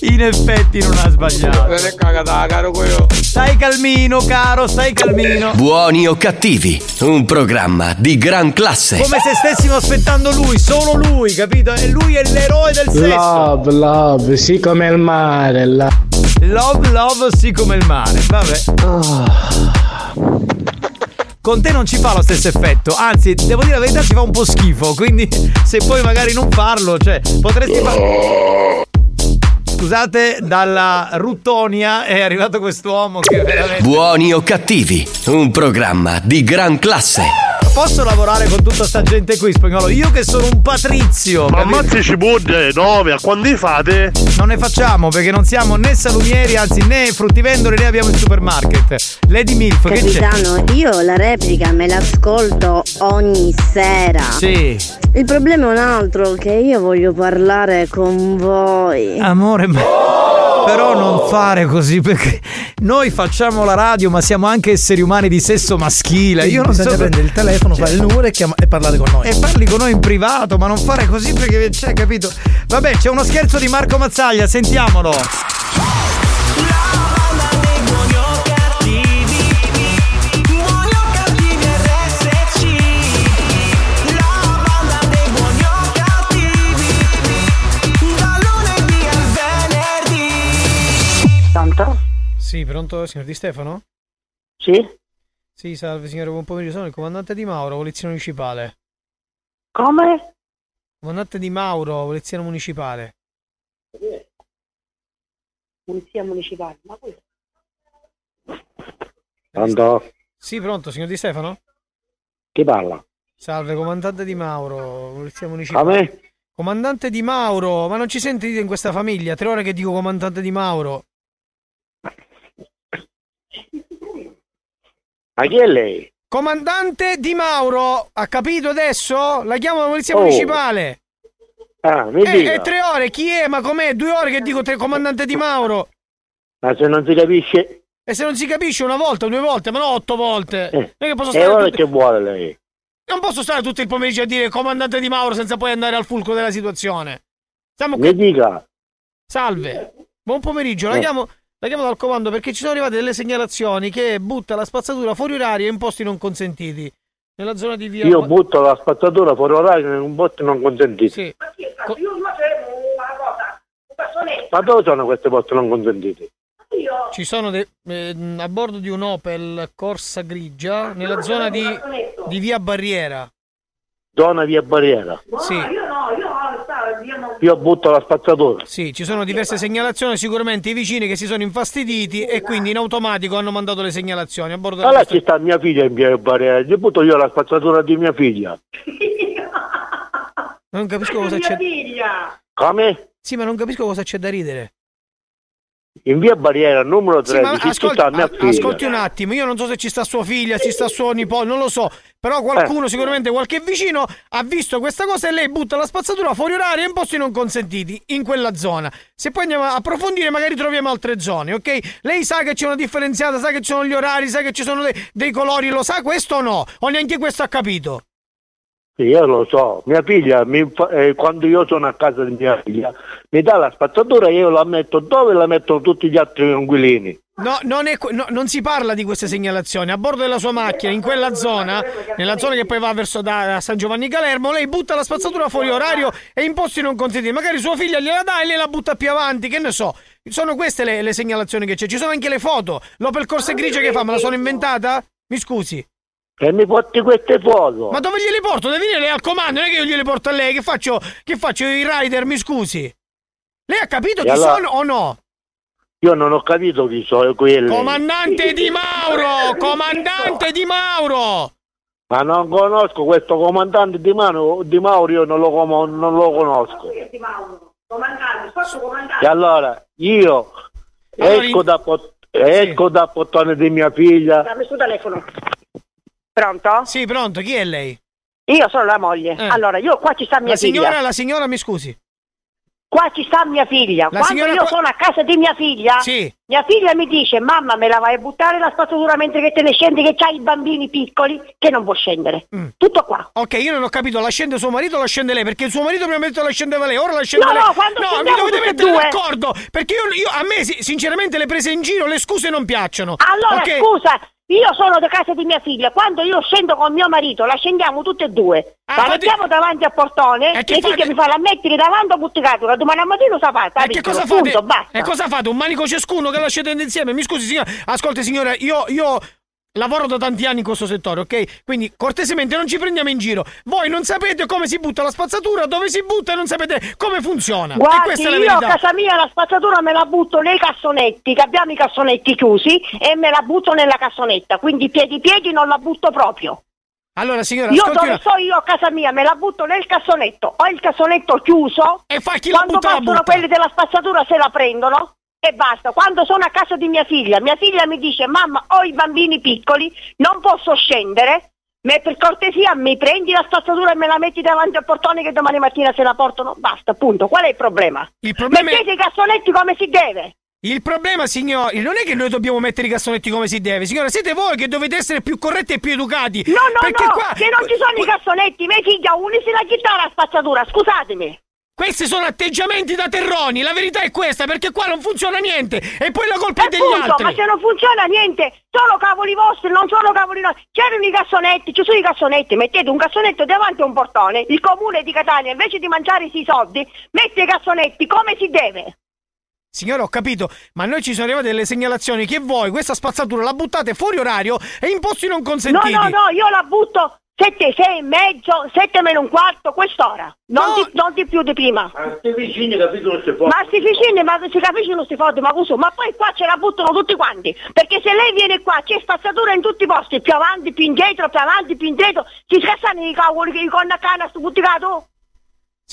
In effetti non ha sbagliato. Stai calmino, caro, stai calmino. Buoni o cattivi, un programma di gran classe. Come se stessimo aspettando lui, solo lui, capito? E lui è l'eroe del sesso. Love, love, sì come il mare. la- Love, love, sì come il mare. Vabbè. Con te non ci fa lo stesso effetto, anzi, devo dire la verità, ci fa un po' schifo. Quindi, se puoi magari non farlo, cioè, potresti fare. Scusate, dalla Ruttonia è arrivato quest'uomo che veramente. Buoni o cattivi, un programma di gran classe. Posso lavorare con tutta sta gente qui, spagnolo? Io che sono un patrizio. Ma capito? ammazzi cipolle, dove? A quando li fate? Non ne facciamo perché non siamo né salumieri, anzi né fruttivendoli né abbiamo il supermarket. Lady Milf, che c'è? Capitano, io la replica me l'ascolto ogni sera. Sì. Il problema è un altro, che io voglio parlare con voi. Amore, ma... Però non fare così perché noi facciamo la radio ma siamo anche esseri umani di sesso maschile. Io non so... prendere il telefono, fare il numero e, chiama- e parlare con noi. E parli con noi in privato, ma non fare così perché c'è, capito? Vabbè, c'è uno scherzo di Marco Mazzaglia, sentiamolo. Pronto? Sì, pronto, signor Di Stefano? Sì? Sì, salve signore, buon pomeriggio. Sono il comandante di Mauro, polizia municipale. Come? Comandante Di Mauro, polizia municipale. Polizia municipale. Ma questo? Pronto? Sì, pronto, signor Di Stefano? Chi parla? Salve, comandante Di Mauro, polizia municipale. A me? Comandante Di Mauro, ma non ci sentite in questa famiglia? Tre ore che dico comandante Di Mauro. Ma chi è lei? Comandante Di Mauro, ha capito adesso? La chiamo la polizia Oh. municipale. Ah, mi Eh, è tre ore, chi è? Ma com'è? Due ore che dico tre comandante Di Mauro. Ma se non si capisce... E se non si capisce una volta, due volte, ma no otto volte. Eh. Non posso E stare ora tutto- che vuole lei? Non posso stare tutto il pomeriggio a dire comandante Di Mauro senza poi andare al fulcro della situazione. Siamo Mi dica. Salve, buon pomeriggio. La Eh. La chiamo dal comando perché ci sono arrivate delle segnalazioni che butta la spazzatura fuori orario in posti non consentiti. Nella zona di via. Io butto la spazzatura fuori orario in un posto non consentito. Sì. Ma dove sono questi posti non consentiti? Ci sono de- ehm, a bordo di un Opel Corsa grigia nella zona di, di via Barriera. Zona via barriera. Sì. Io butto la spazzatura. Sì, ci sono diverse segnalazioni, sicuramente i vicini che si sono infastiditi e quindi in automatico hanno mandato le segnalazioni a bordo della Allora ci sta mia figlia in via barriera. Gli butto io la spazzatura di mia figlia. Non capisco cosa c'è. Come? Sì, ma non capisco cosa c'è da ridere. In via barriera numero Sì, ma 13 ci ascolti, sta mia a- figlia. ascolti un attimo, io non so se ci sta sua figlia, ci sta suo nipote, non lo so, però Eh. qualcuno, sicuramente qualche vicino, ha visto questa cosa e lei butta la spazzatura fuori orario in posti non consentiti, in quella zona. Se poi andiamo a approfondire magari troviamo altre zone, ok? Lei sa che c'è una differenziata, sa che ci sono gli orari, sa che ci sono dei, dei colori, lo sa questo o no? O neanche questo ha capito? Io lo so, mia figlia, mi eh, quando io sono a casa di mia figlia, mi dà la spazzatura e io la metto dove la mettono tutti gli altri inquilini. No, non, è, no, non si parla di queste segnalazioni. A bordo della sua macchina, in quella zona, nella zona che poi va verso da, da San Giovanni Calermo, lei butta la spazzatura fuori orario e in posti non consentiti. Magari sua figlia gliela dà e lei la butta più avanti, che ne so. Sono queste le, le segnalazioni che c'è. Ci sono anche le foto. L'Opel Corsa grigia che fa? Me la sono inventata? Mi scusi. E mi porti queste foto. Ma dove gliele porto? Deve venire lei al comando, non è che io gliele porto a lei. Che faccio? Che faccio? I rider, mi scusi. Lei ha capito E chi allora- sono o no? Io non ho capito chi sono quelli. Comandante Di Mauro! Comandante Di Mauro! Ma non conosco questo comandante di, Mano, di Mauro, io non lo, com- non lo conosco. E allora io Allora, esco, in- da, pot- esco da portone di mia figlia. Dammi sul telefono. Pronto? Sì, pronto, chi è lei? Io sono la moglie. Eh. Allora, io qua ci sta mia La figlia. signora, la signora, mi scusi. Qua ci sta mia figlia. La Quando signora io sono a casa di mia figlia, Sì. Mia figlia mi dice: Mamma, me la vai a buttare la spazzatura mentre che te ne scendi, che c'hai i bambini piccoli, che non può scendere. Tutto qua. Mm. Ok, io non ho capito, la scende suo marito o la scende lei? Perché il suo marito prima ha detto la scendeva lei, ora la scende No, lei. no, quando mi scendiamo dovete mettere due. d'accordo. Perché io, io- a me, si- sinceramente, le prese in giro, le scuse non piacciono. Allora, ok? scusa, io sono da casa di mia figlia. Quando io scendo con mio marito, la scendiamo tutte e due. la mettiamo davanti al portone. E che fate? che mi fa la metti davanti a butticatura. Domani al mattino sa fatta. E che cosa fate? E cosa fate? Un manico ciascuno che la scendete insieme? Mi scusi, signora. Ascolti, signora, io, io lavoro da tanti anni in questo settore, ok? Quindi cortesemente non ci prendiamo in giro. Voi non sapete come si butta la spazzatura, dove si butta e non sapete come funziona. Guardi, la io a casa mia la spazzatura me la butto nei cassonetti, che abbiamo i cassonetti chiusi, e me la butto nella cassonetta. Quindi piedi piedi non la butto proprio. Allora, signora, Io dove sto io a casa mia me la butto nel cassonetto, ho il cassonetto chiuso e fa chi la quando butta, la passano butta. quelli della spazzatura se la prendono e basta. Quando sono a casa di mia figlia, mia figlia mi dice mamma ho i bambini piccoli, non posso scendere, ma per cortesia mi prendi la spazzatura e me la metti davanti al portone che domani mattina se la portano, basta, punto. Qual è il problema? Il problema è- Mettete i cassonetti come si deve. Il problema, signori, non è che noi dobbiamo mettere i cassonetti come si deve, signora, siete voi che dovete essere più corretti e più educati. No, no, perché no, qua che non ci sono i cassonetti, mia figlia unisi la chitarra la spazzatura, scusatemi. Questi sono atteggiamenti da terroni, la verità è questa, perché qua non funziona niente e poi la colpa è degli Appunto, altri. ma se non funziona niente, sono cavoli vostri, non sono cavoli nostri. C'erano i cassonetti, ci sono i cassonetti, mettete un cassonetto davanti a un portone, il comune di Catania invece di mangiare i soldi, mette i cassonetti come si deve. Signora, ho capito, ma noi ci sono arrivate delle segnalazioni che voi questa spazzatura la buttate fuori orario e in posti non No, consentiti. no, no, io la butto Sette, sei e mezzo, sette meno un quarto, quest'ora. Non, di, non di più di prima. Ma sti vicini non si può. Ma sti vicini, ma si capisce non si fotte, ma così, ma poi qua ce la buttano tutti quanti. Perché se lei viene qua c'è spazzatura in tutti i posti, più avanti, più indietro, più avanti, più indietro, si scassano i cavoli che con la canna sto butticato.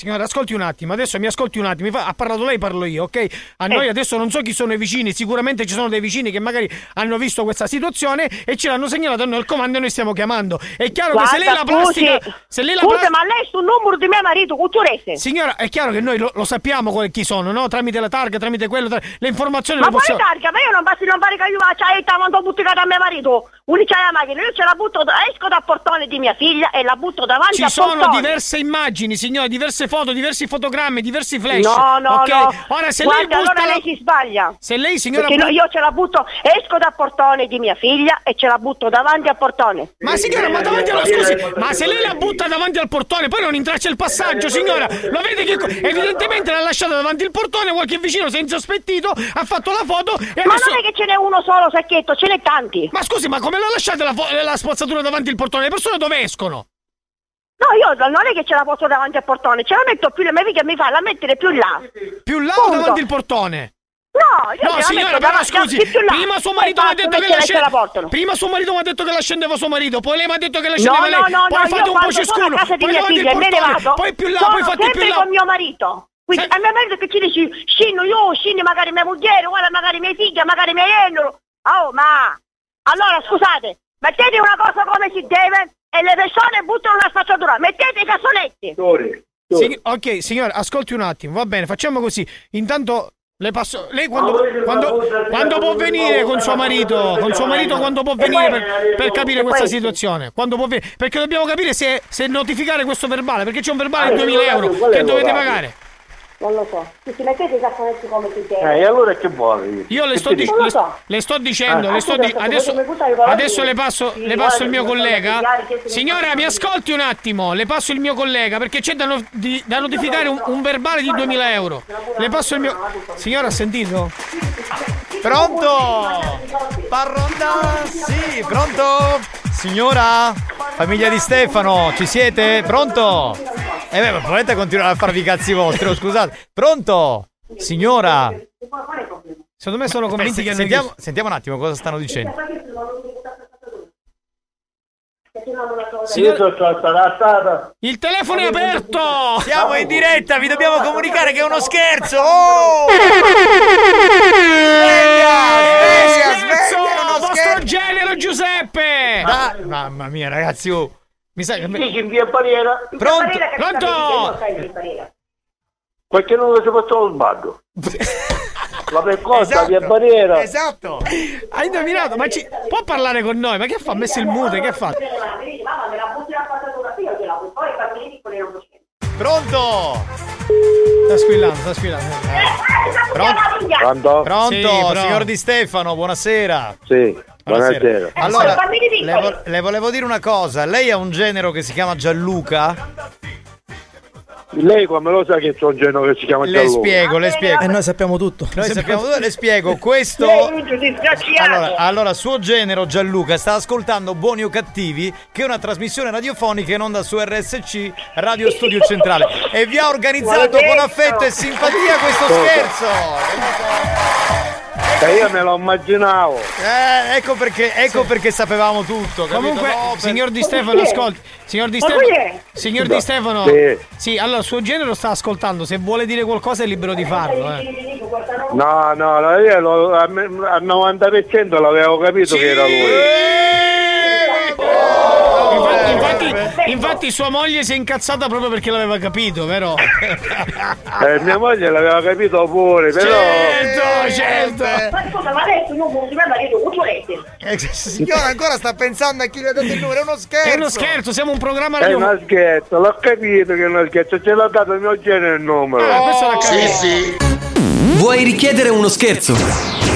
Signora, ascolti un attimo, adesso mi ascolti un attimo. Fa- ha parlato lei, parlo io, ok? A noi Eh. adesso non so chi sono i vicini, sicuramente ci sono dei vicini che magari hanno visto questa situazione e ce l'hanno segnalato a noi al comando e noi stiamo chiamando. È chiaro che se lei la Guarda, scusi, plastica. Se lei la scusi, pla- ma lei sul numero di mio marito, Cucciurese. Signora, è chiaro che noi lo, lo sappiamo chi sono, no? Tramite la targa, tramite quello, tra- le informazioni Ma le quale possiamo. targa? Ma io non basti non pare che io faccia e quando buttata a mio marito. Unica la macchina, io ce la butto, esco dal portone di mia figlia e la butto davanti Ci al sono portone. diverse immagini, signora, diverse foto, diversi fotogrammi, diversi flash. No, no, ok? no. Ora se Guarda, lei butta allora la- lei si sbaglia. Se lei, signora, Perché no, io ce la butto, esco dal portone di mia figlia e ce la butto davanti al portone. Ma signora, ma davanti allo scusi, ma se lei la butta davanti al portone, poi non intraccia il passaggio, signora. Lo vede che evidentemente l'ha lasciata davanti il portone, qualche vicino si è insospettito, ha fatto la foto e Ma adesso non è che ce n'è uno solo sacchetto, ce n'è tanti. Ma scusi, ma come l'ha lasciata la, fo- la spazzatura davanti al portone? Le persone dove escono? No, io non è che ce la posso davanti al portone, ce la metto più là, mia figlia mi fa la mettere più là. Più là o Punto. davanti al portone? No, io No, signora, però scusi, là. prima suo marito mi ha detto che la scende... Prima suo marito mi ha detto che la scendeva suo marito, poi lei mi ha detto che la No, scendeva no, lei, no, poi no, fate un po' ciascuno, poi davanti al portone, poi più là, poi fate più là. con mio marito. Quindi a mio marito che ci dici, scendo io, scende magari mia moglie, guarda magari mia figlia, magari mia genero. Oh, ma... Allora, scusate, mettete una cosa come si deve e le persone buttano una spazzatura, mettete i cassonetti. Sign- ok, signora, ascolti un attimo, va bene, facciamo così. Intanto le passo. Lei quando, quando, quando può venire con suo marito? Con suo marito quando può venire per, per capire questa situazione? Quando può venire? Perché dobbiamo capire se, se notificare questo verbale, perché c'è un verbale di 2000 euro che dovete pagare. Non lo so. Se ci mettete i cassonetti come si deve. Eh, e allora che vuoi? Io le sto, ti di- dico? le, le sto dicendo, Ah, le sto di- adesso, adesso le passo, Sì, le passo il mio mi collega. Signora, mi ascolti un attimo, le passo il mio collega perché c'è da, no- di- da notificare un, un verbale di 2000 euro. Le passo il mio. Signora, ha sentito? Pronto? Parronda? Sì, pronto? Signora? Famiglia di Stefano, ci siete? Pronto? Eh beh, ma volete continuare a farvi i cazzi vostri, oh, scusate. Pronto? Signora? Secondo me sono convinti che sentiamo, sentiamo un attimo cosa stanno dicendo. Io sono stata Il telefono è aperto! Siamo in diretta, vi dobbiamo comunicare che è uno scherzo! Oh! Sveglia, sveglia, sveglia, è uno vostro scherzo! genero Giuseppe! Da- mamma mia, ragazzi, oh. Mi sa che... Dici in via Barriera? Pronto? Pronto? Qualche non si faccia lo sbaglio. La percossa, Esatto, via Barriera. Esatto! Hai indovinato? Ma ci... può parlare con noi? Ma che fa? Ha messo il mute, che fa? Pronto? Sta squillando, sta squillando. Pronto? Pronto? Pronto, Sì, pronto. signor Di Stefano, buonasera. Sì, buonasera. Allora, le, vo- le volevo dire una cosa. Lei ha un genero che si chiama Gianluca? Lei come lo sa che c'è un genere che si chiama Le spiego, le spiego. E noi sappiamo tutto. Noi sappiamo dove le spiego. Questo. Allora, allora, suo genero Gianluca sta ascoltando Buoni o Cattivi, che è una trasmissione radiofonica in onda su RSC Radio Studio Centrale. E vi ha organizzato con affetto e simpatia questo Cosa? scherzo. E io me lo immaginavo. Eh, ecco perché, ecco perché sapevamo tutto. capito? Comunque, No, per- signor Di Stefano, ascolti. Signor Di Stefano. Signor Di Stefano. Sì. Sì, allora, suo genero sta ascoltando. Se vuole dire qualcosa è libero di farlo, eh. No, no, io lo- al 90% l'avevo capito che era lui. Infatti, infatti, infatti sua moglie si è incazzata proprio perché l'aveva capito, vero? Eh, mia moglie l'aveva capito pure, però... Certo, certo. Ma scusa, ma adesso non marito, Cucciolete. Eh, signora ancora sta pensando a chi le ha dato il numero, è uno scherzo. È uno scherzo, siamo un programma È radio. una scherzo, l'ho capito che è una scherzo, ce l'ha dato il mio genere il numero. Ah, questo l'ha capito. sì. Vuoi richiedere uno scherzo?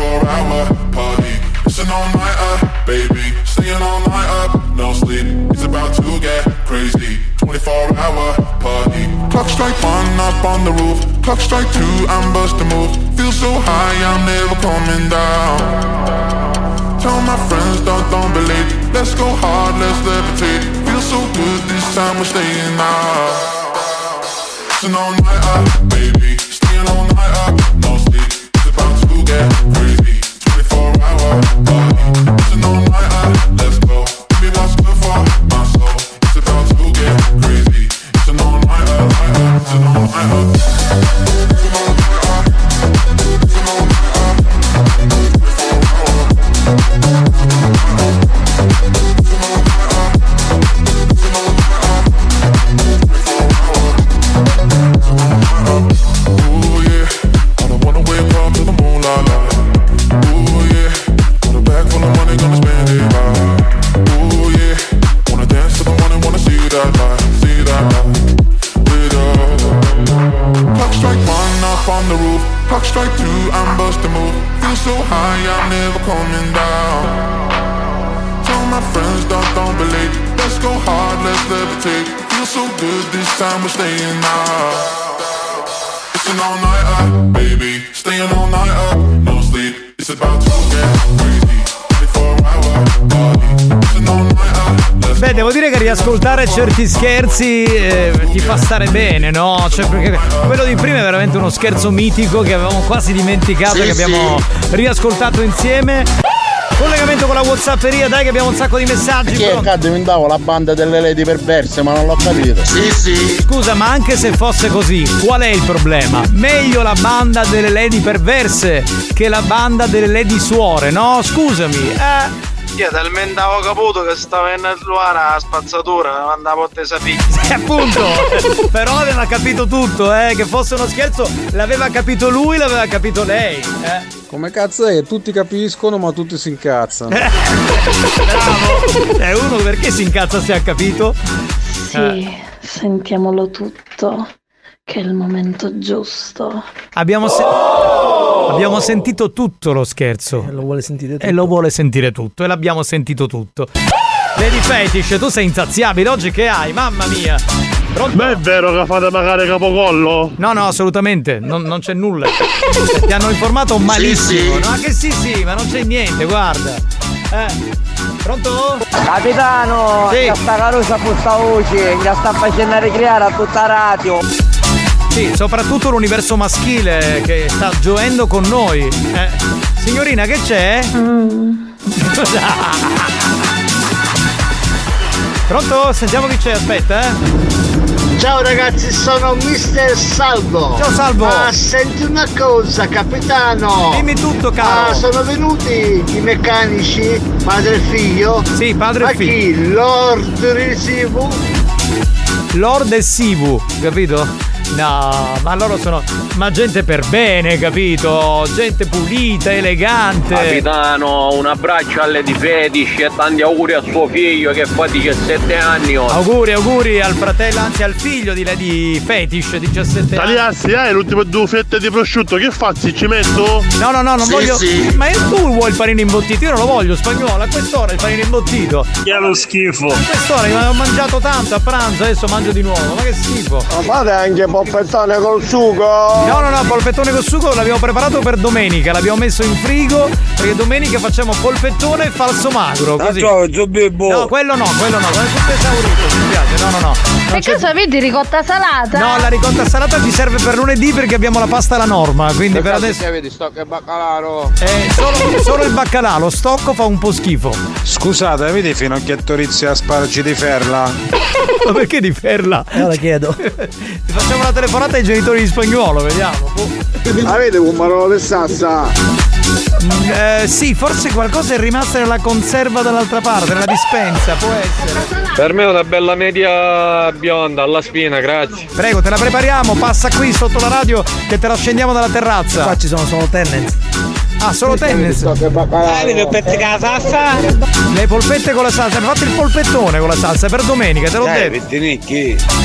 24 hour party. Listen all night up, baby. Staying all night up, no sleep. It's about to get crazy. 24 hour party. Clock strike one up on the roof. Clock strike two, I'm busting move. Feel so high, I'm never coming down. Tell my friends, don't, don't believe. Let's go hard, let's levitate. Feel so good this time, we're staying out. Listen all night up, baby. Staying all night up, no sleep. It's about to get crazy. Doesn't know my time, we're staying out. Listen all night up, baby. Staying all night up, no sleep. It's about to get crazy. 24 hour party. Listen all night up, let's Beh, devo dire che riascoltare certi scherzi eh, ti fa stare bene, no? Cioè, perché quello di prima è veramente uno scherzo mitico che avevamo quasi dimenticato, Sì, che abbiamo riascoltato insieme. Collegamento con la Whatsapperia, dai che abbiamo un sacco di messaggi. Chi è pronto? che diventavo la banda delle lady perverse, ma non l'ho capito. Sì, sì. Scusa, ma anche se fosse così, qual è il problema? Meglio la banda delle lady perverse che la banda delle lady suore, no? Scusami, eh. Io talmente avevo capito che stava in la spazzatura, andavo a te figlia. Eh, appunto, però aveva capito tutto, eh, che fosse uno scherzo, l'aveva capito lui, l'aveva capito lei. Eh. Come cazzo è? Tutti capiscono ma tutti si incazzano. Bravo! È uno perché si incazza se ha capito? Sì, sentiamolo tutto, che è il momento giusto. Abbiamo, se- abbiamo sentito tutto lo scherzo. E lo vuole sentire tutto. E lo vuole sentire tutto. E l'abbiamo sentito tutto. Lady Fetish, tu sei insaziabile. Oggi che hai? Mamma mia. Pronto? Ma è vero che fate magari capocollo? No, no, assolutamente. Non, non c'è nulla. Ti hanno informato malissimo. Sì, sì. No, che sì, sì, ma non c'è niente, guarda. Eh. Pronto? Capitano, Sì. sta carusa butta voce, che sta facendo ricreare a tutta radio. Sì, soprattutto l'universo maschile che sta gioendo con noi. Eh. Signorina, che c'è? Pronto? Sentiamo chi c'è, aspetta, eh. Ciao ragazzi, sono Mister Salvo. Ciao, Salvo. Ma senti una cosa, capitano. Dimmi tutto, caro. Ah, sono venuti i meccanici, padre e figlio. Sì, padre e Ma figlio. chi? Lord Risivu? Lord e Sivu, capito? No, ma loro sono. Ma gente per bene, capito? Gente pulita, elegante. Capitano, un abbraccio alle di Fetish e tanti auguri a suo figlio che fa 17 anni oggi. Auguri, auguri al fratello, anzi al figlio di Lady Fetish, 17 anni. Tagliassi, hai le ultime due fette di prosciutto, che fazzi? Ci metto? No, no, no, non Sì, voglio. sì. Ma tu vuoi il panino imbottito? Io non lo voglio, spagnolo. A quest'ora il panino imbottito. Che è lo schifo. A quest'ora io ho mangiato tanto a pranzo, adesso mangio di nuovo. Ma che schifo. Ma fate anche poppettone col sugo? No, no, no, polpettone con sugo l'abbiamo preparato per domenica, l'abbiamo messo in frigo perché domenica facciamo polpettone e falso magro. Così. Ah, ciao, Zobibbo. No, quello no, quello no, quello è tutto esaurito, mi spiace, no, no, no. E cosa avete ricotta salata? No, la ricotta salata ci serve per lunedì perché abbiamo la pasta alla norma, quindi per adesso... vedi sto che baccalaro. Eh, solo, solo il baccalà, lo stocco fa un po' schifo. Scusate, avete finocchietto rizzi a spargi di ferla? Ma perché di ferla? Ora chiedo. Ti facciamo una telefonata ai genitori di spagnolo, vediamo. Avete un marolo di sassa? Mm, eh, sì, forse qualcosa è rimasto nella conserva dall'altra parte, nella dispensa, può essere. Per me una bella media bionda alla spina, grazie. Prego, te la prepariamo, passa qui sotto la radio che te la scendiamo dalla terrazza. Qua ci sono solo tennis. Ah, solo tennis. le pezzi con la salsa? Le polpette con la salsa, hanno fatto il polpettone con la salsa per domenica, te l'ho Dai, detto.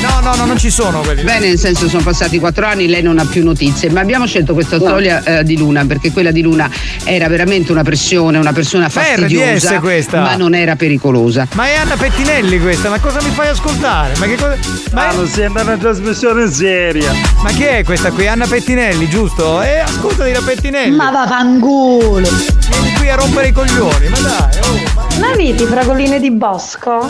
No, no, no, non ci sono quelli. Bene, nel senso sono passati quattro anni, lei non ha più notizie, ma abbiamo scelto questa storia eh, di Luna perché quella di Luna era veramente una pressione, una persona Per fastidiosa, RDS questa. ma non era pericolosa. Ma è Anna Pettinelli questa, ma cosa mi fai ascoltare? Ma che cosa. Ma, non sembra una trasmissione seria. ma chi è questa qui? Anna Pettinelli, giusto? Eh, ascoltati la Pettinelli. Ma vaffanculo! Vieni qui a rompere i coglioni, ma dai, oh. Ma vedi fragoline di bosco?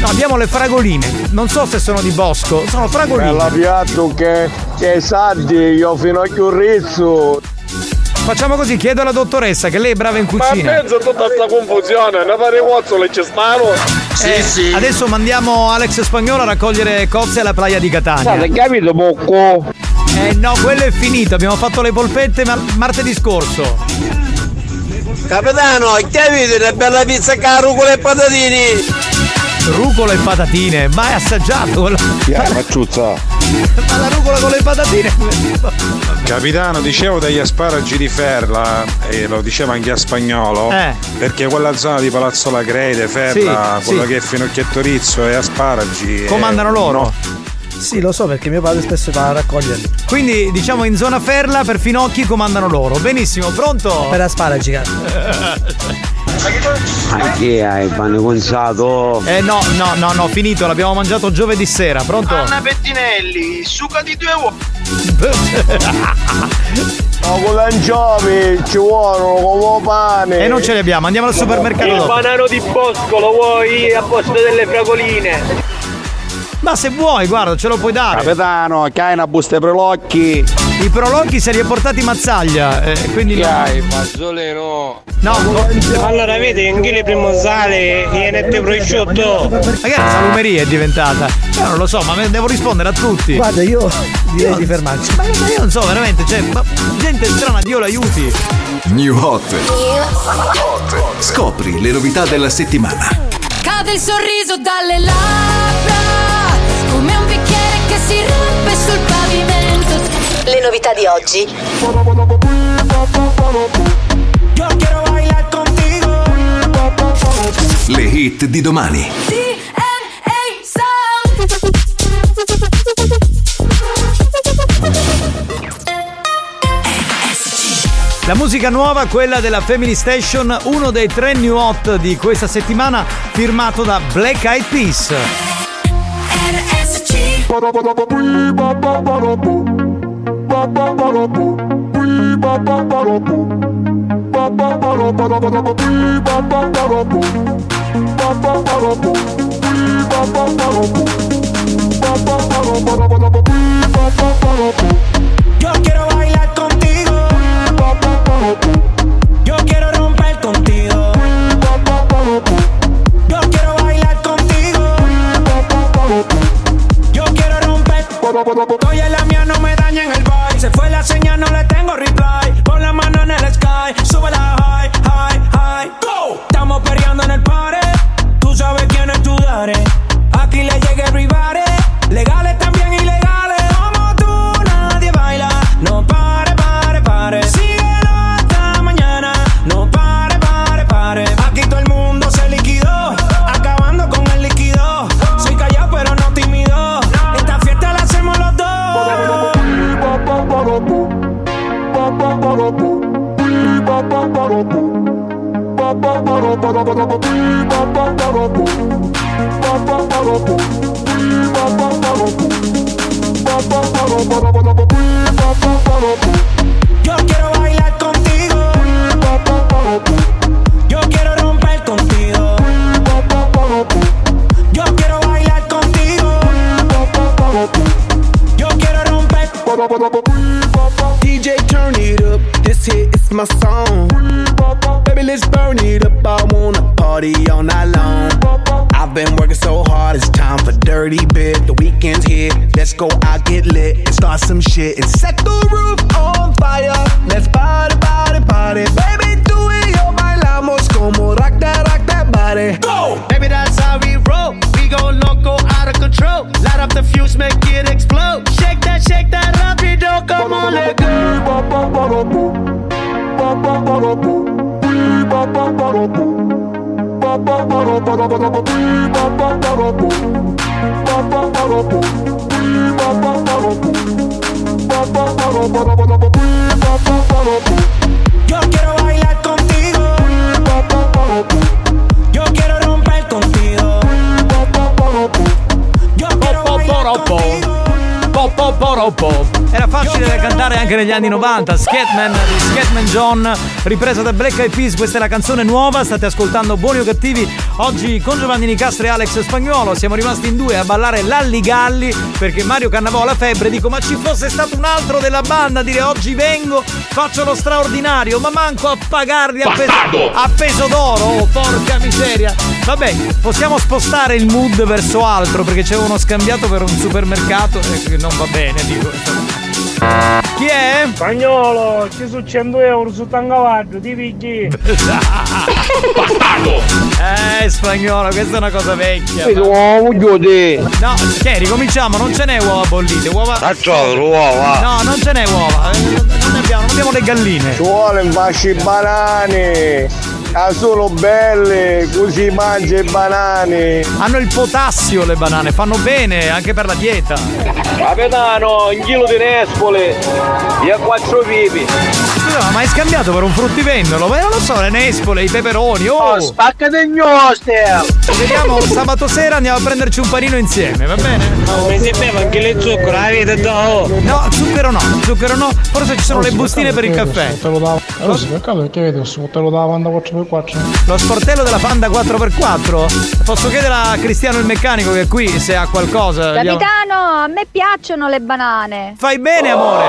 No, abbiamo le fragoline. Non so se sono di bosco, sono fragoline. Bella piatto che, che saldi, io fino a un rizzo. Facciamo così, chiedo alla dottoressa che lei è brava in Ma cucina. penso a tutta sta confusione, ne fare cozzole ci stanno. Eh, Adesso mandiamo Alex Spagnolo a raccogliere cozze alla playa di Catania. State capito poco? Eh no, quello è finito, abbiamo fatto le polpette ma- martedì scorso. Capitano, che avete una bella pizza caro con le patatini? Rucola e patatine, mai assaggiato? Ya, macciuzza. Ma la rucola con le patatine? Capitano, dicevo degli asparagi di Ferla, e lo diceva anche a spagnolo, Eh. perché quella zona di Palazzo La Grede, Ferla, Sì, quello sì. che è Finocchietto Rizzo e asparagi. Comandano loro. no. Sì, lo so perché mio padre spesso va a raccoglierli. Quindi diciamo in zona Ferla per finocchi comandano loro. Benissimo, pronto? Per asparagi, cazzo. Ma che hai, pane conzato? Eh no, no, no, no, finito, l'abbiamo mangiato giovedì sera, pronto? Anna Pettinelli, suca di due uova. Ma con l'anciovi ci vuole come pane. E non ce li abbiamo, andiamo al supermercato Il dopo. banano di bosco lo vuoi a posto delle fragoline? Ma se vuoi, guarda, ce lo puoi dare. Capitano, che hai una busta per l'occhi? I prologhi se li ha portati Mazzaglia, eh, quindi no. Mazzolino. No, Allora vedi, anche le primo sale e nette prosciutto. Magari salumeria è diventata. Io non lo so, ma devo rispondere a tutti. Guarda, io direi di fermarci. Ma, ma io non so, veramente, cioè, ma gente strana, Dio l'aiuti. New Hot. Scopri le novità della settimana. Cade il sorriso dalle labbra Come un bicchiere che si rompe sul pavimento Le novità di oggi Io quiero bailar contigo Le hit di domani. La musica nuova, quella della Family Station, uno dei tre new hot di questa settimana, firmato da Black Eyed Peas. Yo quiero bailar contigo Voy a la go, go, go. Let's go out, get lit, and start some shit and set the roof on fire. Let's party, party, party. Baby, do it, yo, bailamos como rock that, rock that body. Go! Baby, that's how we roll. We go loco, out of control. Light up the fuse, make it explode. Shake that, shake that rapido, come on, let go. Yo quiero bailar contigo. Yo quiero romper contigo. Yo quiero bailar contigo. Po, po, po, ro, po. Era facile da cantare anche negli anni 90. Scatman di Scatman John, ripresa da Black Eyed Peas. Questa è la canzone nuova. State ascoltando Buoni o Cattivi. Oggi con Giovanni Nicastro e Alex Spagnuolo siamo rimasti in due a ballare Lalligalli perché Mario Cannavò ha la febbre. Dico, ma ci fosse stato un altro della banda a dire oggi vengo, faccio lo straordinario, ma manco a pagarli a peso, a peso d'oro. Oh, porca miseria. Vabbè, possiamo spostare il mood verso altro perché c'è uno scambiato per un supermercato e non va bene, dico. Chi è? Spagnolo, ci sono 100 euro su Tangavaggio, ti pigli. Eh, spagnolo, questa è una cosa vecchia. Vedo uomo chiudi. No, che ricominciamo, non ce n'è uova bollite, uova. Cacciolo, uova. No, non ce n'è uova. eh, Non ne abbiamo, non abbiamo le galline. Ci vuole fasci banane. Ah, sono belle, così mangia i banani. Hanno il potassio le banane, fanno bene anche per la dieta. Capitano, un chilo di nespole e a quattro pipi. Scusa, ma hai scambiato per un fruttivendolo? Ma non lo so, le nespole, i peperoni. Oh, Spaccate il gnoste! Ci vediamo sabato sera, andiamo a prenderci un panino insieme, va bene? Come si beve anche le zucchero, avete do? No, zucchero no, zucchero no. Forse ci sono le bustine per il caffè. Te lo davo. Allora, si peccato perché vedi, te lo davo andavo 4x4. Lo sportello della Panda 4x4? Posso chiedere a Cristiano il meccanico che è qui se ha qualcosa? Capitano, a me piacciono le banane. Fai bene, amore.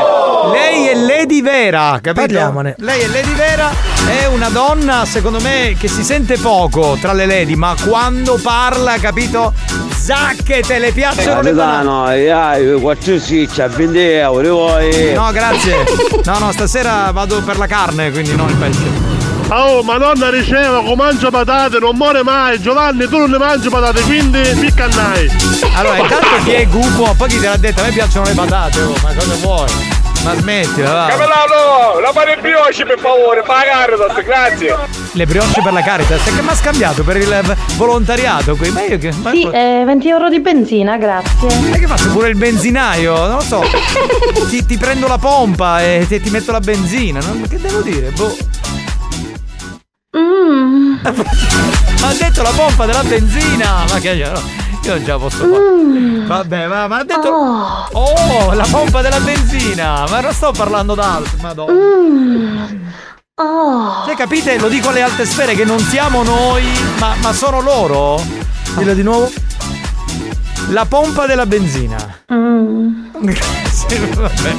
Lei è Lady Vera, capito? Parliamone. Lei è Lady Vera, è una donna, secondo me, che si sente poco tra le lady, ma quando parla, capito? Zacchete, le piacciono le banane. Capitano, hai 4 siccia, 20 euro, vuoi? No, grazie. No, no, stasera vado per la carne, quindi non il pesce. Oh, madonna riceva, come mangia patate, non muore mai. Giovanni, tu non ne mangi patate, quindi piccannai. Allora, intanto chi è gufo, poi chi te l'ha detto, a me piacciono le patate, oh, ma cosa vuoi? Ma smettila, va. Capitano, la fare brioche per favore, pagare tanto, grazie. Le brioche per la Caritas, che mi ha scambiato per il volontariato qui. Ma io che. Ma Sì, eh, 20 euro di benzina, grazie. E che faccio pure il benzinaio? Non lo so. ti, ti prendo la pompa e ti, ti metto la benzina. non- Che devo dire? Boh. Mm. Ha detto la pompa della benzina! Ma che io, io non ce la posso fare. Vabbè, ma, ma ha detto. Oh. la pompa della benzina! Ma non sto parlando d'altro, madonna. Oh. Cioè, capite? Lo dico alle alte sfere che non siamo noi, ma, ma sono loro. Dillo di nuovo. La pompa della benzina. Sì, vabbè.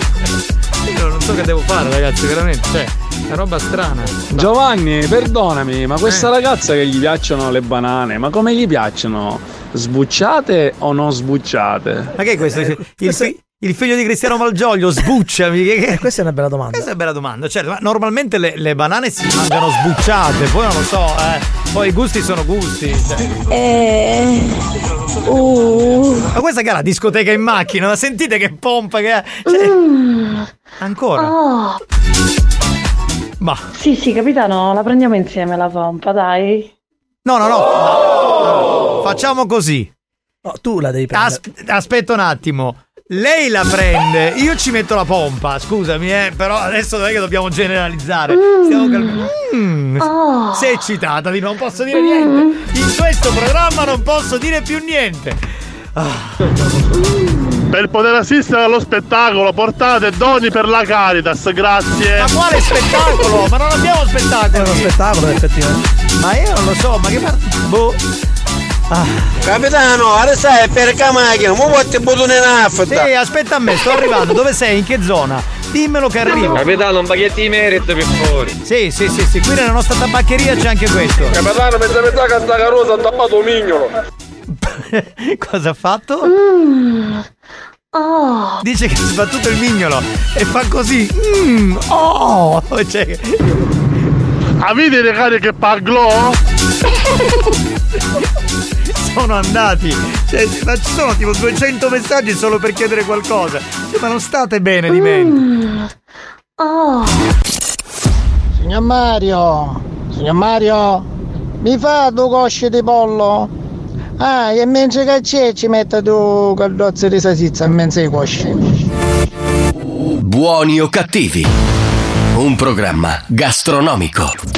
Io non so che devo fare, ragazzi, veramente. Cioè, è una roba strana. Giovanni, perdonami, ma questa Eh. ragazza che gli piacciono le banane, ma come gli piacciono? Sbucciate o non sbucciate? Ma che è questo? Il, fi- il figlio di Cristiano Malgioglio, sbucciami. Che, che- Questa è una bella domanda. Questa è una bella domanda. Certo, ma normalmente le, le banane si mangiano sbucciate, poi non lo so, eh. Poi i gusti sono gusti. cioè. Eh. Uh. Ma questa che è la discoteca in macchina, ma sentite che pompa che è. Cioè, Ancora? Oh. Ma. Sì, sì, capitano, la prendiamo insieme la pompa, dai. No, no, no. no. Facciamo così. tu la devi prendere. As- aspetta un attimo. Lei la prende, io ci metto la pompa, scusami, eh, però adesso non è che dobbiamo generalizzare. Stiamo calmi- Mm, Oh. Sei eccitata, di non posso dire niente. In questo programma non posso dire più niente. Per poter assistere allo spettacolo portate doni per la Caritas, grazie. Ma quale spettacolo? Ma non abbiamo spettacolo. È uno spettacolo, effettivamente. Ma io non lo so, ma che par- Boh. Ah. Capitano, adesso è per la macchina, mu vuoi bottone in Sì, aspetta a me, sto arrivando. Dove sei? In che zona? Dimmelo che arrivo. Capitano, un baguette di merit per fuori. Sì, sì, sì, sì, qui nella nostra tabaccheria c'è anche questo. Capitano, mezza metà canta carosa, ha tappato un mignolo. Cosa ha fatto? Oh. Dice che ha sbattuto il mignolo e fa così. Mm, oh! Cioè, Avete le cariche che paglò? sono andati. Cioè, ma ci sono tipo 200 messaggi solo per chiedere qualcosa. Cioè, ma non state bene di mente. Oh. Signor Mario, signor Mario, mi fa due cosce di pollo? Ah, e mentre che c'è ci mette due caldozze di salsiccia in mezzo ai cosci. Buoni o cattivi? Un programma gastronomico.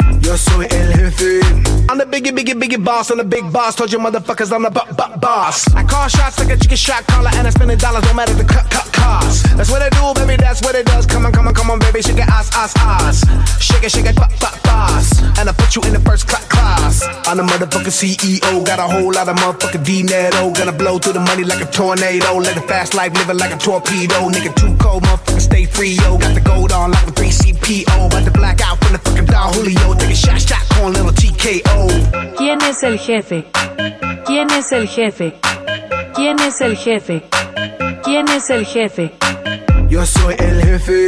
yo soy el jefe. I'm the biggie, biggie, biggie boss, I'm the big boss. Told you motherfuckers I'm the bu- bu- boss. I call shots like a chicken shot caller, and I spend the dollars, no matter the cut, cut cost. That's what I do, baby, that's what it does. Come on, come on, come on, baby, shake it, ass, ass, ass. Shake it, shake it, pop, pop, boss. And I put you in the first cla- class. I'm the motherfucking CEO, got a whole lot of motherfucking dinero. Gonna blow through the money like a tornado. Let a fast life, living like a torpedo. Nigga, too cold, motherfucker, stay free, yo. Got the gold on like a 3CPO. About to black out from the fucking Don Julio. Take ¿Quién es el jefe? ¿Quién es el jefe? ¿Quién es el jefe? ¿Quién es el jefe? Yo soy el jefe,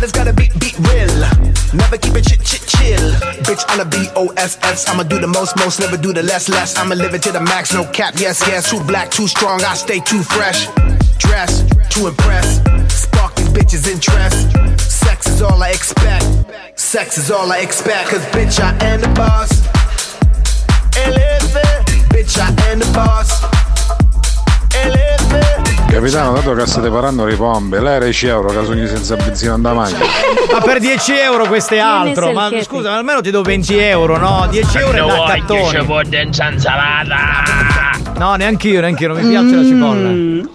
Gotta beat, beat real. Never keep it chit, chit, chill. Bitch, I'm a B-O-S-S. I'ma do the most, most, never do the less, less. I'ma live it to the max, no cap, yes, yes. Too black, too strong, I stay too fresh. Dress, to impress. Spark these bitches' interest. Sex is all I expect. Sex is all I expect. Cause bitch, I am the boss. And Eleve, bitch, I am the boss. And Eleve. Capitano, dato che state parlando di pompe, lei era 10 euro, che sogni senza benzina da maglia. Ma per 10 euro questo è altro. Ma scusa, ma almeno ti do 20 euro, no? 10 euro è da cattone. No, neanche io, neanche io, non mi piace la cipolla.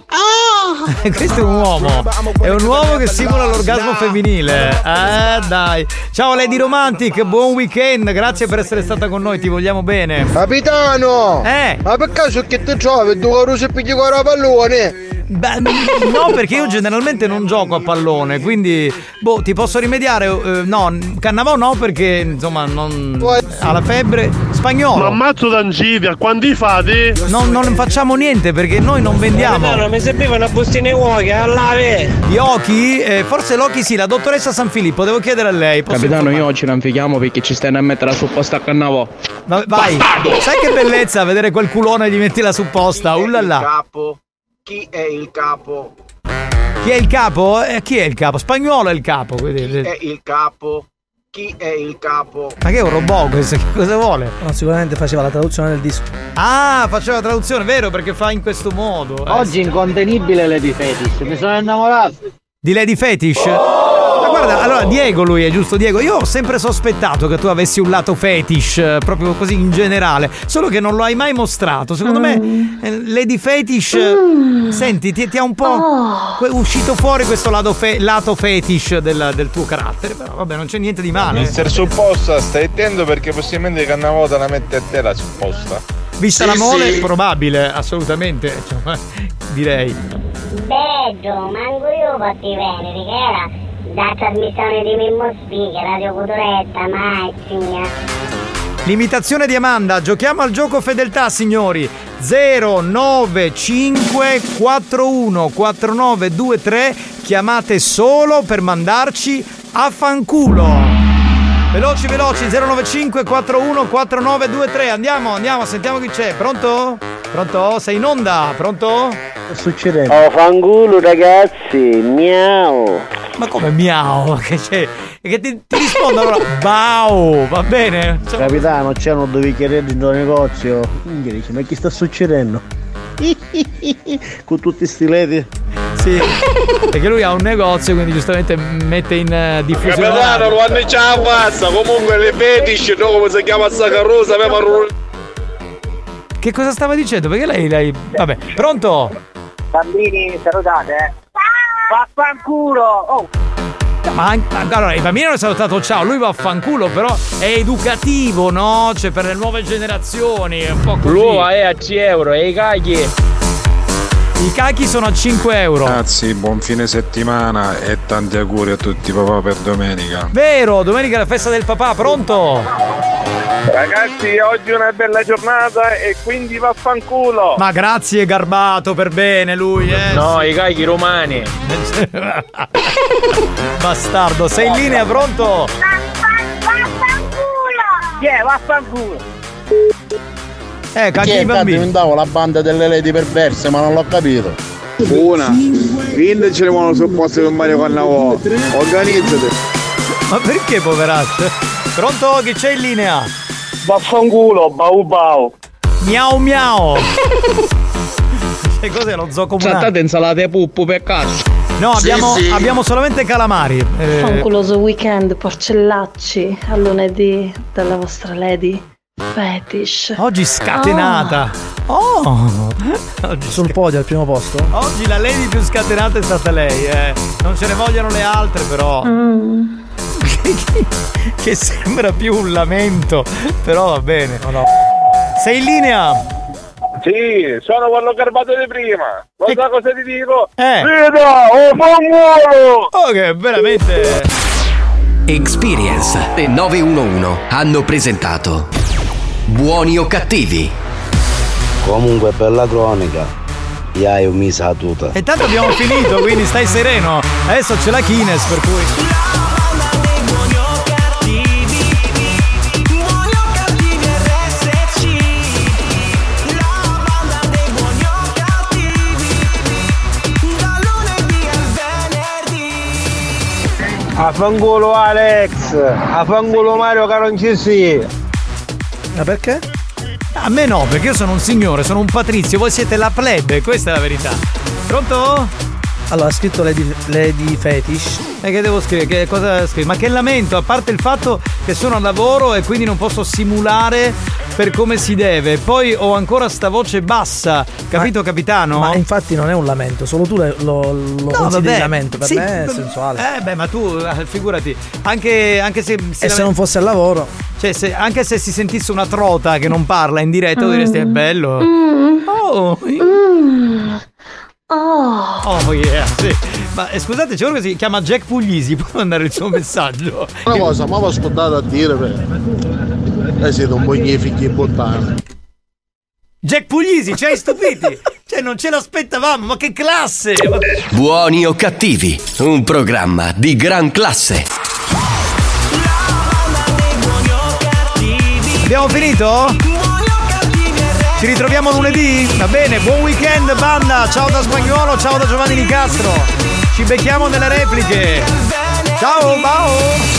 Questo è un uomo. È un uomo che simula l'orgasmo femminile. Eh, dai. Ciao Lady Romantic, buon weekend. Grazie per essere stata con noi, ti vogliamo bene. Capitano! Eh! Ma per caso che ti trovi? Due caro se pigli con la pallone? Beh, no, perché io generalmente non gioco a pallone, quindi boh, ti posso rimediare. eh, no, Cannavò no, perché insomma non ha la febbre. Spagnolo. Ma ammazzo d'angidia, quanti fate? Non, non facciamo niente perché noi non vendiamo. Capitano, mi serviva una bustina di uochi, all'ave! Gli occhi? Eh, forse l'occhi sì, la dottoressa San Filippo, devo chiedere a lei. Posso Capitano, io oggi non fichiamo perché ci stanno a mettere la supposta a cannavò. Va- vai, sai che bellezza vedere quel culone e gli metti la supposta. Ullala. Capo. Chi è il capo? Chi è il capo? Eh, chi è il capo? Spagnolo è il capo. quindi- È il capo. Chi è il capo? Ma che è un robot questo? Che cosa vuole? No, sicuramente faceva la traduzione del disco. Ah, faceva la traduzione, vero? Perché fa in questo modo. eh. Oggi incontenibile Lady Fetish, mi sono innamorato. Di Lady Fetish? Ma guarda, allora Diego lui è giusto Diego. Io ho sempre sospettato che tu avessi un lato fetish, eh, proprio così in generale, solo che non lo hai mai mostrato. Secondo me eh, Lady Fetish eh, senti, ti, ti ha un po' que- uscito fuori questo lato, fe- lato fetish del, del tuo carattere, però vabbè, non c'è niente di male. Mister Supposta, stai attento perché possibilmente Cannavota la mette a te la supposta. vista Sì, la mole, sì. probabile, assolutamente. Cioè, direi. Bello, manco io posso venire, che era da trasmissione di Mimmo Spiga, Radio Culturetta, Mazzia. L'imitazione di Amanda, giochiamo al gioco fedeltà, signori. 095 41 4923 chiamate solo per mandarci a fanculo. Veloci, veloci, 095 41 4923. Andiamo, andiamo, sentiamo chi c'è. Pronto? Pronto? Sei in onda? Pronto? Che sta succedendo? Oh, fanculo ragazzi, miau. Ma come miau? Che c'è? E che ti, ti rispondo allora, bau, va bene? Cioè, Capitano, c'erano due bicchieretti in tuo negozio. Dice, ma che sta succedendo? Con tutti sti leti. Sì, perché lui ha un negozio, quindi giustamente mette in eh, diffusione. Capitano, quando c'è la pazza, comunque le fetish, no, come si chiama sta carroza, aveva un Che cosa stava dicendo? Perché lei, lei... Vabbè, pronto? Bambini, salutate, eh. Vaffanculo! Oh! Ma allora, il bambino è salutato ciao, lui va a fanculo, però è educativo, no? Cioè per le nuove generazioni, è un po' così. L'uva è a 10 euro e i cagli. I cachi sono a 5 euro. Grazie, buon fine settimana e tanti auguri a tutti papà per domenica. Vero, domenica è la festa del papà, pronto? Ragazzi, oggi è una bella giornata e quindi vaffanculo. Ma grazie Garbato per bene lui, eh. No, i cagli romani. Bastardo, sei in linea, pronto? Chi è? Vaffanculo! Eh, cagli Che i bambini. diventavo la banda delle lady perverse, ma non l'ho capito. Una, quindi ce ne vuole sul posto per Mario Cannavò. Organizzate. Ma perché poveraccio? Pronto? Chi c'è in linea? Vaffanculo, bau bau. Miau miau. Che cos'è lo zoo comunale? Saltate insalate puppo per caso. No, Sì, abbiamo, sì. abbiamo solamente calamari. Eh, Fanculoso weekend, porcellacci, a lunedì dalla vostra lady. Fetish. oggi scatenata. Oh! Oggi Sul podio al primo posto? Oggi la lady più scatenata è stata lei, eh. Non ce ne vogliono le altre, però. Mm. che sembra più un lamento. Però va bene. Sei in linea? Sì, sono quello garbato di prima. Lo sa cosa ti dico? Eh. Veda, oh fanculo! Oh, che veramente. Experience e 911 hanno presentato Buoni o cattivi? Comunque per la cronaca, io hai un misa tuta. E tanto abbiamo finito, quindi stai sereno. Adesso c'è la Kines, per cui. Affangolo Alex, affangolo Mario che non ci sia. Ma perché? A me no, perché io sono un signore, sono un patrizio, voi siete la plebe, questa è la verità. Pronto? Allora, ha scritto Lady, Lady Fetish. E che devo scrivere? Che cosa scrivo? Ma che lamento, a parte il fatto che sono al lavoro e quindi non posso simulare per come si deve. Poi ho ancora sta voce bassa, capito capitano? Ma infatti non è un lamento, solo tu lo, lo, lo consideri lamento, per sì, me è b- sensuale. Eh beh, ma tu eh, figurati, anche, anche se... e se non fosse al lavoro? Cioè, se- anche se si sentisse una trota che non parla in diretta, tu diresti è bello. Oh, Oh. oh yeah, sì. Ma eh, scusate, c'è uno che si chiama Jack Puglisi, può mandare il suo messaggio? Una cosa, ma vi ascoltate a dire per... Eh siete un po' i figli bottani. Jack Puglisi, ci hai stupiti! cioè, non ce l'aspettavamo, ma che classe! Ma- Buoni o cattivi? Un programma di gran classe. Abbiamo finito? Ci ritroviamo lunedì? Va bene, buon weekend banda! Ciao da Spagnolo, ciao da Giovanni Nicastro! Ci becchiamo nelle repliche! Ciao, ciao!